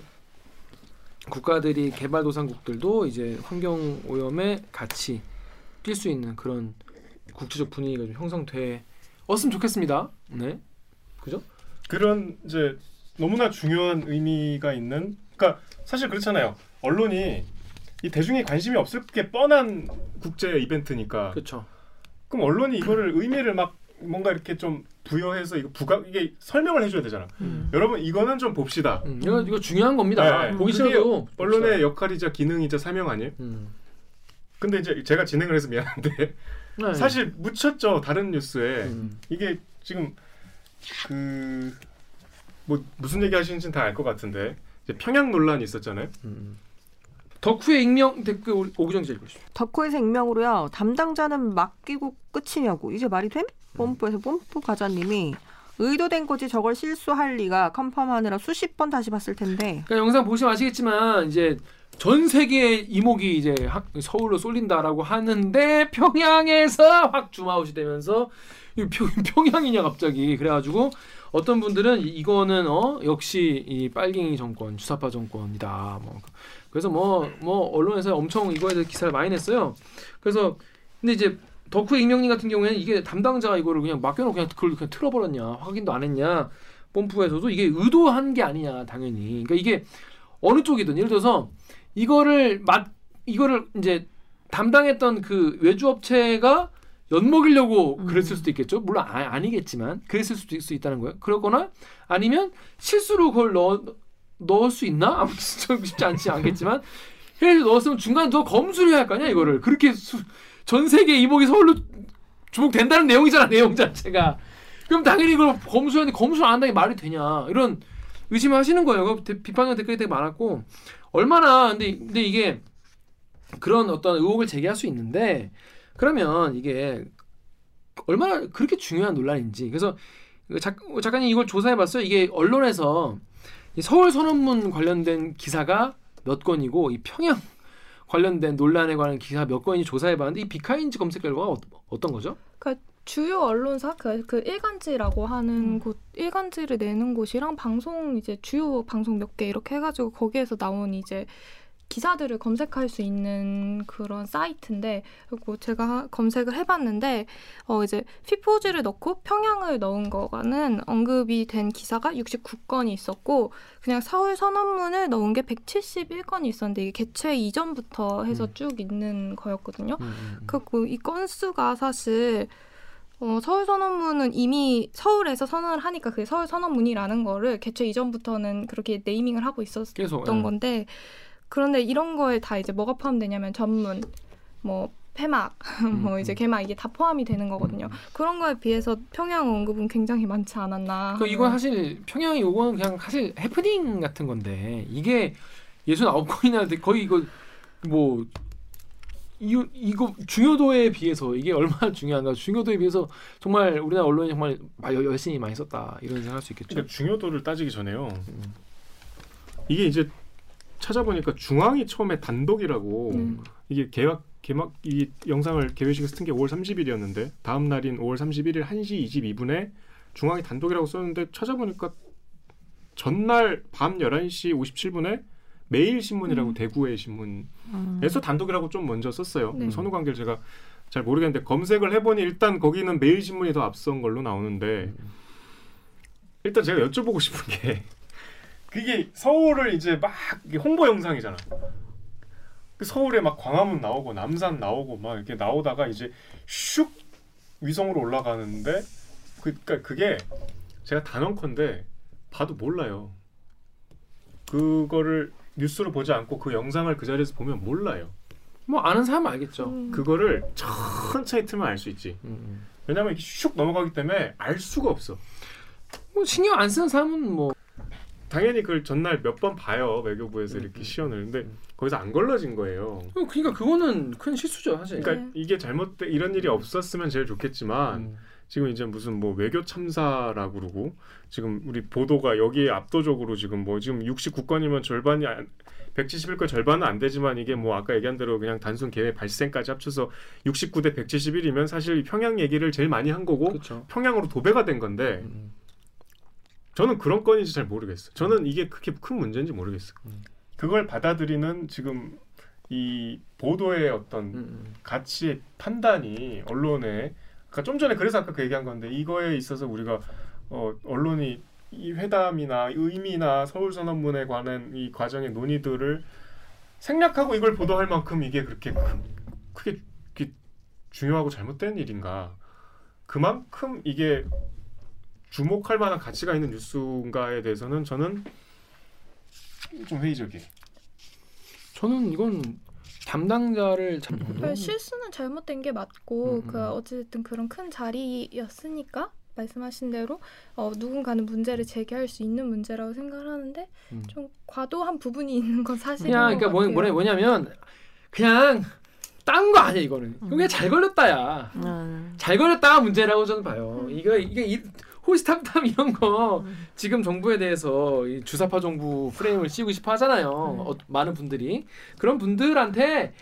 Speaker 1: 국가들이 개발도상국들도 이제 환경 오염에 같이 뛸 수 있는 그런 국제적 분위기가 좀 형성되었으면 좋겠습니다. 네, 그죠?
Speaker 3: 그런 이제 너무나 중요한 의미가 있는 그러니까 사실 그렇잖아요. 언론이 이 대중이 관심이 없을 게 뻔한 국제 이벤트니까
Speaker 1: 그렇죠.
Speaker 3: 그럼 언론이 이거를 의미를 막 뭔가 이렇게 좀 부여해서 이거 부각 이게 설명을 해줘야 되잖아.
Speaker 2: 음.
Speaker 3: 여러분 이거는 좀 봅시다.
Speaker 1: 음, 이거 이거 중요한 겁니다.
Speaker 3: 네,
Speaker 1: 보기 싫어도
Speaker 3: 언론의 역할이자 기능이자 사명 아니에요?
Speaker 1: 음.
Speaker 3: 근데 이제 제가 진행을 해서 미안한데
Speaker 1: 네.
Speaker 3: 사실 묻혔죠 다른 뉴스에
Speaker 1: 음.
Speaker 3: 이게 지금 그 뭐 무슨 얘기 하시는지는 다 알 것 같은데 이제 평양 논란이 있었잖아요.
Speaker 1: 음. 덕후의 익명 댓글 오- 오기정 기자 읽으시죠.
Speaker 2: 덕후에서 익명으로요. 담당자는 맡기고 끝이냐고. 이게 말이 됨? 뽐뿌에서 뽐뿌 과자님이 의도된 거지 저걸 실수할 리가 컨펌하느라 수십 번 다시 봤을 텐데.
Speaker 1: 그러니까 영상 보시면 아시겠지만 이제 전 세계 이목이 이제 학- 서울로 쏠린다라고 하는데 평양에서 확 줌아웃이 되면서 이 평, 평양이냐 갑자기 그래가지고 어떤 분들은 이- 이거는 어 역시 이 빨갱이 정권 주사파 정권이다 뭐 그래서 뭐뭐 언론에서 엄청 이거에 대해 기사를 많이 냈어요 그래서 근데 이제 덕후 익명님 같은 경우에는 이게 담당자가 이거를 그냥 맡겨놓고 그냥 그걸 그냥 틀어버렸냐 확인도 안 했냐 뽐뿌에서도 이게 의도한 게 아니냐 당연히 그러니까 이게 어느 쪽이든 예를 들어서 이거를 맛 이거를 이제 담당했던 그 외주 업체가 엿먹이려고
Speaker 2: 음.
Speaker 1: 그랬을 수도 있겠죠. 물론 아, 아니겠지만 그랬을 수도 있, 수 있다는 거예요. 그러거나 아니면 실수로 그걸 넣어 넣을 수 있나? 아무튼 좀 쉽지 않지 않겠지만 해서 넣었으면 중간에 더 검수를 해야 할 거 아니야 이거를 그렇게 수, 전 세계 이목이 서울로 주목된다는 내용이잖아 내용 자체가 그럼 당연히 이걸 검수하는데 검수를 안 한다는 게 말이 되냐 이런 의심을 하시는 거예요. 비판적 댓글이 되게 많았고 얼마나 근데 근데 이게 그런 어떤 의혹을 제기할 수 있는데 그러면 이게 얼마나 그렇게 중요한 논란인지 그래서 그 작, 작가님 이걸 조사해 봤어요. 이게 언론에서 이 서울 선언문 관련된 기사가 몇 건이고 이 평양 관련된 논란에 관한 기사 몇 건인지 조사해봤는데 이 비카인지 검색 결과가 어, 어떤 거죠?
Speaker 4: 주요 언론사 그, 그 일간지라고 하는
Speaker 2: 음.
Speaker 4: 곳 일간지를 내는 곳이랑 방송 이제 주요 방송 몇 개 이렇게 해가지고 거기에서 나온 이제 기사들을 검색할 수 있는 그런 사이트인데 그리고 제가 하- 검색을 해봤는데 어 이제 피포즈를 넣고 평양을 넣은 거가는 언급이 된 기사가 69건이 있었고 그냥 서울 선언문을 넣은 게 171건이 있었는데 이게 개최 이전부터 해서
Speaker 1: 음.
Speaker 4: 쭉 있는 거였거든요.
Speaker 1: 음, 음, 음.
Speaker 4: 그리고 이 건수가 사실 어, 서울 선언문은 이미 서울에서 선언을 하니까 그게 서울 선언문이라는 거를 개최 이전부터는 그렇게 네이밍을 하고 있었던
Speaker 1: 계속 예.
Speaker 4: 건데 그런데 이런 거에 다 이제 뭐가 포함되냐면 전문 뭐 폐막 뭐
Speaker 1: 음,
Speaker 4: 이제
Speaker 1: 음.
Speaker 4: 개막 이게 다 포함이 되는 거거든요. 그런 거에 비해서 평양 언급은 굉장히 많지 않았나.
Speaker 1: 그 이건 사실 평양이 요거는 그냥 사실 해프닝 같은 건데 이게 예순 아홉 건이나 돼. 거의 이거 뭐 이, 이거 중요도에 비해서 이게 얼마나 중요한가 중요도에 비해서 정말 우리나라 언론이 정말 열심히 많이 썼다 이런 생각할 수 있겠죠.
Speaker 3: 그러니까 중요도를 따지기 전에요.
Speaker 1: 음.
Speaker 3: 이게 이제 찾아보니까 중앙이 처음에 단독이라고
Speaker 4: 음.
Speaker 3: 이게 개막 개막 이 영상을 개회식에서 튼 게 5월 30일이었는데 다음 날인 5월 31일 1시 22분에 중앙이 단독이라고 썼는데 찾아보니까 전날 밤 11시 57분에 매일 신문이라고
Speaker 4: 음.
Speaker 3: 대구의 신문에서
Speaker 2: 음.
Speaker 3: 단독이라고 좀 먼저 썼어요.
Speaker 4: 네.
Speaker 3: 선후 관계를 제가 잘 모르겠는데 검색을 해보니 일단 거기는 매일 신문이 더 앞선 걸로 나오는데 일단 제가 여쭤보고 싶은 게 그게 서울을 이제 막 홍보 영상이잖아. 그 서울에 막 광화문 나오고 남산 나오고 막 이렇게 나오다가 이제 슉 위성으로 올라가는데 그 그러니까 그게 제가 단언컨대 봐도 몰라요. 그거를 뉴스로 보지 않고 그 영상을 그 자리에서 보면 몰라요.
Speaker 1: 뭐 아는 사람 알겠죠.
Speaker 4: 음.
Speaker 3: 그거를 천천히 틀면 알 수 있지.
Speaker 1: 음.
Speaker 3: 왜냐면 이게 슉 넘어가기 때문에 알 수가 없어.
Speaker 1: 뭐 신경 안 쓰는 사람은 뭐
Speaker 3: 당연히 그걸 전날 몇 번 봐요 외교부에서
Speaker 1: 음,
Speaker 3: 이렇게
Speaker 1: 음.
Speaker 3: 시연을 근데
Speaker 1: 음.
Speaker 3: 거기서 안 걸러진 거예요.
Speaker 1: 그러니까 그거는 큰 실수죠 사실.
Speaker 3: 그러니까
Speaker 4: 네.
Speaker 3: 이게 잘못돼 이런 일이 없었으면 제일 좋겠지만
Speaker 1: 음.
Speaker 3: 지금 이제 무슨 뭐 외교 참사라고 그러고 지금 우리 보도가 여기에 압도적으로 지금 뭐 지금 69건이면 절반이 안 171건 절반은 안 되지만 이게 뭐 아까 얘기한 대로 그냥 단순 개회 발생까지 합쳐서 69대 171이면 사실 평양 얘기를 제일 많이 한 거고
Speaker 1: 그렇죠.
Speaker 3: 평양으로 도배가 된 건데
Speaker 1: 음.
Speaker 3: 저는 그런 건인지 잘 모르겠어. 저는 이게 그렇게 큰 문제인지 모르겠어.
Speaker 1: 음.
Speaker 3: 그걸 받아들이는 지금 이 보도의 어떤
Speaker 1: 음, 음.
Speaker 3: 가치의 판단이 언론에 그러니까 좀 전에 그래서 아까 그 얘기한 건데 이거에 있어서 우리가 어, 언론이 이 회담이나 의미나 서울 선언문에 관한 이 과정의 논의들을 생략하고 이걸 보도할 만큼 이게 그렇게 크, 크게 중요하고 잘못된 일인가? 그만큼 이게 주목할 만한 가치가 있는 뉴스인가에 대해서는 저는 좀 회의적이에요.
Speaker 1: 저는 이건 담당자를 참
Speaker 4: 그러니까 실수는 잘못된 게 맞고
Speaker 1: 음, 음.
Speaker 4: 그 어쨌든 그런 큰 자리였으니까 말씀하신 대로 어, 누군가는 문제를 제기할 수 있는 문제라고 생각을 하는데
Speaker 1: 음.
Speaker 4: 좀 과도한 부분이 있는 건 사실인
Speaker 1: 그냥
Speaker 4: 것
Speaker 1: 그러니까 뭐. 뭐냐 뭐냐면 그냥 딴 거 아니야 이거는. 이거 그냥 잘 걸렸다야.
Speaker 2: 음.
Speaker 1: 잘 걸렸다가 문제라고 저는 봐요. 이거 이게 이, 호시탐탐 이런 거
Speaker 2: 음.
Speaker 1: 지금 정부에 대해서 이 주사파 정부 프레임을 씌우고 싶어 하잖아요.
Speaker 2: 음.
Speaker 1: 어, 많은 분들이 그런 분들한테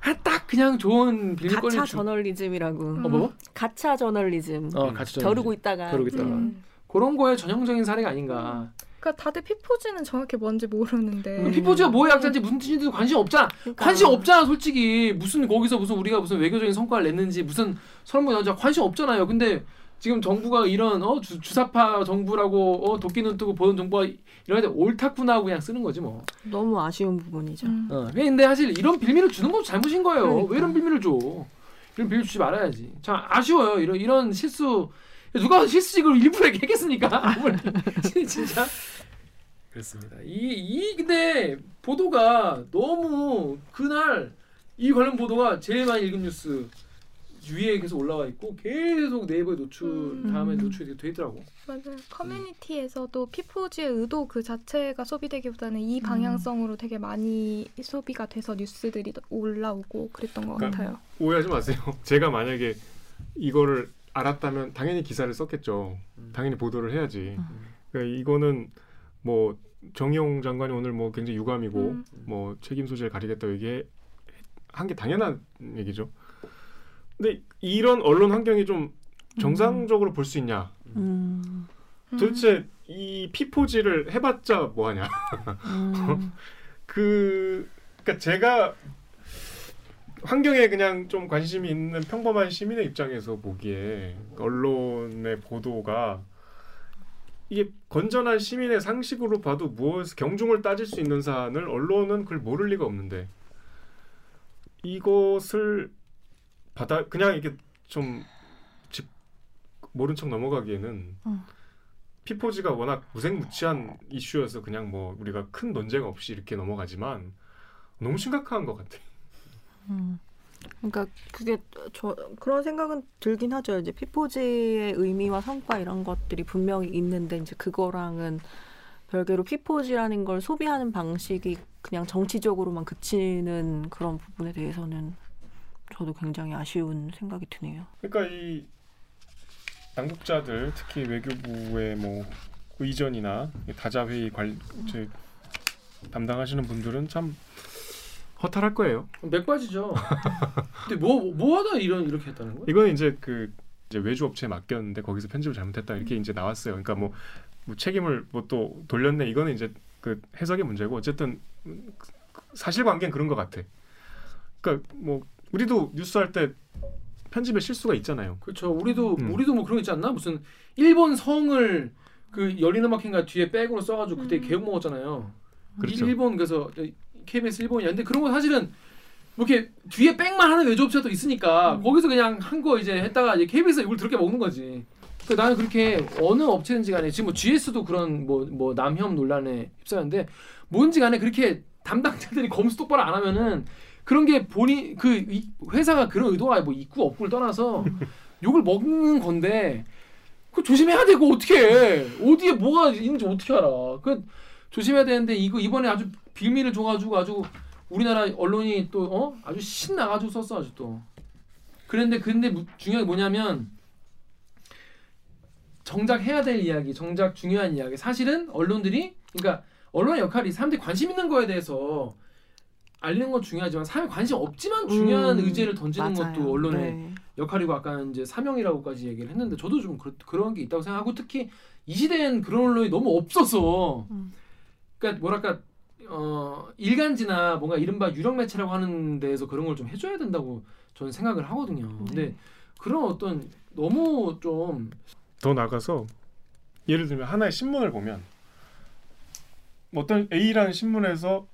Speaker 1: 아, 딱 그냥 좋은 빌밀거리
Speaker 2: 가차
Speaker 1: 주...
Speaker 2: 저널리즘이라고.
Speaker 1: 어 뭐?
Speaker 2: 가차 저널리즘.
Speaker 1: 어 같이
Speaker 2: 겨루고 있다가.
Speaker 1: 겨루고 있다가.
Speaker 4: 음.
Speaker 1: 그런 거에 전형적인 사례가 아닌가.
Speaker 4: 그러니까 다들 피포지는 정확히 뭔지 모르는데
Speaker 2: 음.
Speaker 1: 피포지가 뭐의 약자인지 무슨 뜻인지도 관심 없잖아.
Speaker 2: 그러니까.
Speaker 1: 관심 없잖아 솔직히 무슨 거기서 무슨 우리가 무슨 외교적인 성과를 냈는지 무슨 설문 나자 관심 없잖아요. 근데 지금 정부가 이런 어 주, 주사파 정부라고 어 도끼 눈 뜨고 보는 정부가 이런 데 옳다구나 하고 그냥 쓰는 거지 뭐.
Speaker 2: 너무 아쉬운 부분이죠.
Speaker 4: 음.
Speaker 1: 어. 근데 사실 이런 빌미를 주는 것도 잘못인 거예요.
Speaker 2: 그러니까.
Speaker 1: 왜 이런 빌미를 줘? 이런 빌미 주지 말아야지. 참 아쉬워요. 이런 이런 실수 누가 실수직을 일부러 얘기했겠습니까? 아무리 진짜 그렇습니다. 이 이 근데 보도가 너무 그날 이 관련 보도가 제일 많이 읽은 뉴스 위에 계속 올라와 있고 계속 네이버에 노출
Speaker 4: 음.
Speaker 1: 다음에 노출이 돼 있더라고.
Speaker 4: 맞아요. 커뮤니티에서도 피포지의 의도 그 자체가 소비되기보다는 이 방향성으로 되게 많이 소비가 돼서 뉴스들이 올라오고 그랬던 것
Speaker 3: 그러니까
Speaker 4: 같아요.
Speaker 3: 오해하지 마세요. 제가 만약에 이거를 알았다면 당연히 기사를 썼겠죠.
Speaker 1: 음.
Speaker 3: 당연히 보도를 해야지. 그러니까 이거는 뭐 정의용 장관이 오늘 뭐 굉장히 유감이고
Speaker 4: 음.
Speaker 3: 뭐 책임 소재를 가리겠다 얘기 한 게 당연한 얘기죠. 근데 이런 언론 환경이 좀 정상적으로 볼 수 있냐?
Speaker 2: 음.
Speaker 3: 도대체 이 피포지를 해봤자 뭐하냐?
Speaker 2: 음.
Speaker 3: 그 그러니까 제가 환경에 그냥 좀 관심이 있는 평범한 시민의 입장에서 보기에 언론의 보도가 이게 건전한 시민의 상식으로 봐도 무엇 경중을 따질 수 있는 사안을 언론은 그걸 모를 리가 없는데 이것을 받아 그냥 이게 좀 집 모른 척 넘어가기에는
Speaker 2: 음.
Speaker 3: 피포지가 워낙 무색무취한 이슈여서 그냥 뭐 우리가 큰 논쟁 없이 이렇게 넘어가지만 너무 심각한 것 같아.
Speaker 2: 음. 그러니까 그게 저 그런 생각은 들긴 하죠. 이제 피포지의 의미와 성과 이런 것들이 분명히 있는데 이제 그거랑은 별개로 피포지라는 걸 소비하는 방식이 그냥 정치적으로만 그치는 그런 부분에 대해서는 저도 굉장히 아쉬운 생각이 드네요.
Speaker 3: 그러니까 이 당국자들 특히 외교부의 뭐 의전이나 다자 회의 관 저, 담당하시는 분들은 참 허탈할 거예요.
Speaker 1: 맥빠지죠. 근데 뭐 뭐하다 이런 이렇게 했다는 거야?
Speaker 3: 이건 이제 그 이제 외주 업체에 맡겼는데 거기서 편집을 잘못했다 이렇게 이제 나왔어요. 그러니까 뭐, 뭐 책임을 뭐 또 돌렸네 이거는 이제 그 해석의 문제고 어쨌든 사실관계는 그런 것 같아. 그러니까 뭐 우리도 뉴스 할 때 편집에 실수가 있잖아요.
Speaker 1: 그렇죠. 우리도
Speaker 3: 음.
Speaker 1: 우리도 뭐 그런 거 있지 않나? 무슨 일본 성을 그 열린 음악회인가 뒤에 백으로 써가지고 그때
Speaker 2: 음.
Speaker 1: 개욕 먹었잖아요.
Speaker 3: 그렇죠.
Speaker 1: 일본 그래서 KBS 일본이야. 근데 그런 거 사실은 뭐 이렇게 뒤에 백만 하는 외주업체도 있으니까
Speaker 2: 음.
Speaker 1: 거기서 그냥 한 거 이제 했다가 이제 KBS 이걸 그렇게 먹는 거지. 그 나는 그렇게 어느 업체든지 간에 지금 뭐 GS도 그런 뭐 뭐 남혐 논란에 휩싸였는데 뭔지 간에 그렇게 담당자들이 검수 똑바로 안 하면은 그런 게 본인 그 이- 회사가 그런 의도가 뭐 있고 없고를 떠나서 욕을 먹는 건데 그 조심해야 되고 어떻게 해? 어디에 뭐가 있는지 어떻게 알아? 그 조심해야 되는데 이거 이번에 아주 빌미를 줘가지고 아주 우리나라 언론이 또 어? 아주 신나가지고 썼어 아주 또. 그런데 근데 무- 중요한 게 뭐냐면 정작 해야 될 이야기 정작 중요한 이야기. 사실은 언론들이 그러니까 언론의 역할이 사람들이 관심 있는 거에 대해서 알리는 건 중요하지만 사람이 관심 없지만 중요한
Speaker 2: 음,
Speaker 1: 의제를 던지는
Speaker 2: 맞아요.
Speaker 1: 것도 언론의
Speaker 2: 네.
Speaker 1: 역할이고 아까 이제 사명이라고까지 얘기를 했는데 저도 좀 그 런게 있다고 생각하고 특히 이 시대엔 그런 언론이 너무 없어서
Speaker 2: 음.
Speaker 1: 그러니까 뭐랄까 어 일간지나 뭔가 이른바 유령 매체라고 하는 데에서 그런 걸 좀 해줘야 된다고 저는 생각을 하거든요. 근데
Speaker 2: 네.
Speaker 1: 그런 어떤 너무 좀
Speaker 3: 더 나가서 예를 들면 하나의 신문을 보면 뭐 어떤 A라는 신문에서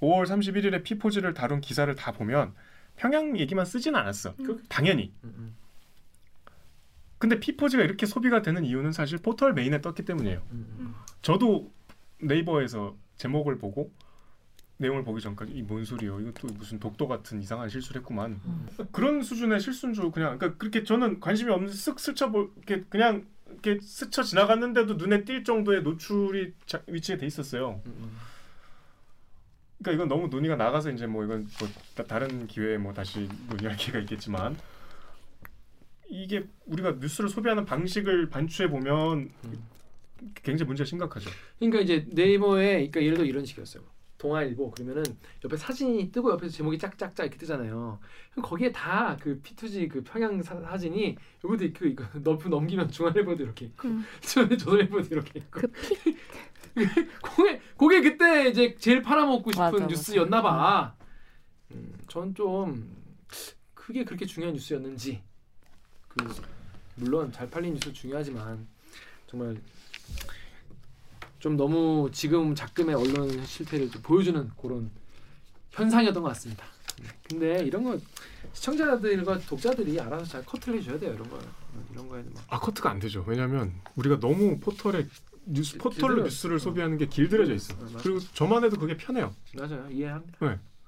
Speaker 3: 5월 31일에 피포지를 다룬 기사를 다 보면 평양 얘기만 쓰진 않았어.
Speaker 1: 그-
Speaker 3: 당연히.
Speaker 1: 음,
Speaker 3: 근데 피포지가 이렇게 소비가 되는 이유는 사실 포털 메인에 떴기 때문이에요.
Speaker 1: 음, 음,
Speaker 3: 저도 네이버에서 제목을 보고 내용을 보기 전까지 이 뭔 소리요? 이거 또 무슨 독도 같은 이상한 실수를 했구만.
Speaker 1: 음.
Speaker 3: 그런 수준의 실수인 줄 그냥 그러니까 그렇게 저는 관심이 없는 쓱 스쳐 볼 이렇게 그냥 이렇게 스쳐 지나갔는데도 눈에 띌 정도의 노출이 자, 위치에 돼 있었어요. 그러니까 이건 너무 논의가 나가서 이제 뭐 이건 뭐 다- 다른 기회에 뭐 다시 논의할 기회가 있겠지만 이게 우리가 뉴스를 소비하는 방식을 반추해 보면
Speaker 1: 음.
Speaker 3: 굉장히 문제가 심각하죠.
Speaker 1: 그러니까 이제 네이버에 그러니까 예를 들어 이런 식이었어요. 동아일보 그러면은 옆에 사진이 뜨고 옆에서 제목이 짝짝짝 이렇게 뜨잖아요. 그럼 거기에 다 그 P2G 그 평양 사, 사진이 여기도 있고 이거 넓 넘기면 중앙일보도 이렇게 있고
Speaker 4: 음.
Speaker 1: 조선일보도 이렇게 있고
Speaker 4: 그 픽.
Speaker 1: 그게 그게 그때 이제 제일 팔아먹고 싶은
Speaker 2: 맞아,
Speaker 1: 뉴스였나 봐. 음, 전 좀 그게 그렇게 중요한 뉴스였는지 그 물론 잘 팔린 뉴스 중요하지만 정말 좀 너무 지금 작금의 언론 실패를 좀 보여주는 그런 현상이었던 것 같습니다. 네. 근데 이런 거 시청자들과 독자들이 알아서 잘 커트를 해줘야 돼요. 이런 거 이런 거에는 막
Speaker 3: 아 커트가 안 되죠. 왜냐하면 우리가 너무 포털에 뉴스
Speaker 1: 길-
Speaker 3: 포털로
Speaker 1: 길들여-
Speaker 3: 뉴스를 소비하는 게 길들여져 있어.
Speaker 1: 어.
Speaker 3: 그리고 저만 해도 그게 편해요.
Speaker 1: 맞아요. 이해합니다.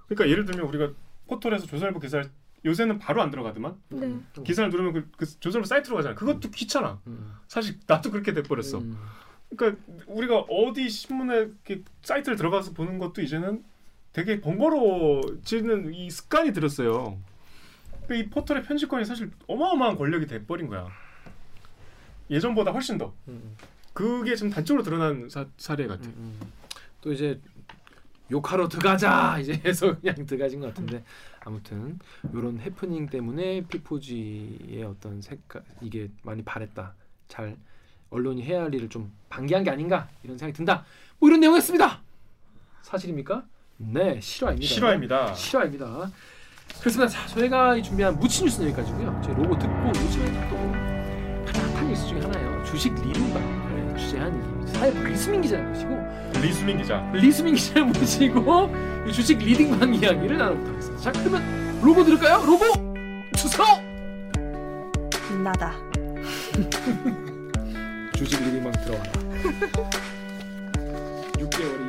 Speaker 3: 그러니까 예를 들면 우리가 포털에서 조선일보 기사를 요새는 바로 안 들어가더만
Speaker 4: 네.
Speaker 1: 음.
Speaker 3: 기사를 누르면 그, 그 조선일보 사이트로 가잖아. 그것도 귀찮아.
Speaker 1: 음.
Speaker 3: 사실 나도 그렇게 돼버렸어.
Speaker 1: 음.
Speaker 3: 그러니까 우리가 어디 신문에 사이트를 들어가서 보는 것도 이제는 되게 번거로워지는 이 습관이 들었어요. 그러니까 이 포털의 편집권이 사실 어마어마한 권력이 돼버린 거야. 예전보다 훨씬 더.
Speaker 1: 음.
Speaker 3: 그게 지금 단적으로 드러난 사, 사례 같아.
Speaker 1: 음, 음. 또 이제 욕하러 들어가자 이제 해서 그냥 들어가신 것 같은데 아무튼 이런 해프닝 때문에 피포지의 어떤 색깔 이게 많이 바랬다 잘 언론이 해야 할 일을 좀 방기한 게 아닌가 이런 생각이 든다 뭐 이런 내용이었습니다 사실입니까? 네 실화입니다
Speaker 3: 실화입니다.
Speaker 1: 실화입니다 그렇습니다 자, 저희가 이 준비한 무치 뉴스는 여기까지고요 저희 로고 듣고 요즘에 또 핫한 뉴스 중에 하나예요 주식 리딩방을 취재한 이 사회 리스민 기자를 모시고
Speaker 3: 리수민 기자.
Speaker 1: 리스민 기자를 모시고 이 주식 리딩방 이야기를 나눠보도록 하겠습니다. 자 그러면 로고 들을까요? 로고 주소.
Speaker 2: 빛나다.
Speaker 1: 주식 리딩방 들어와라. 6개월.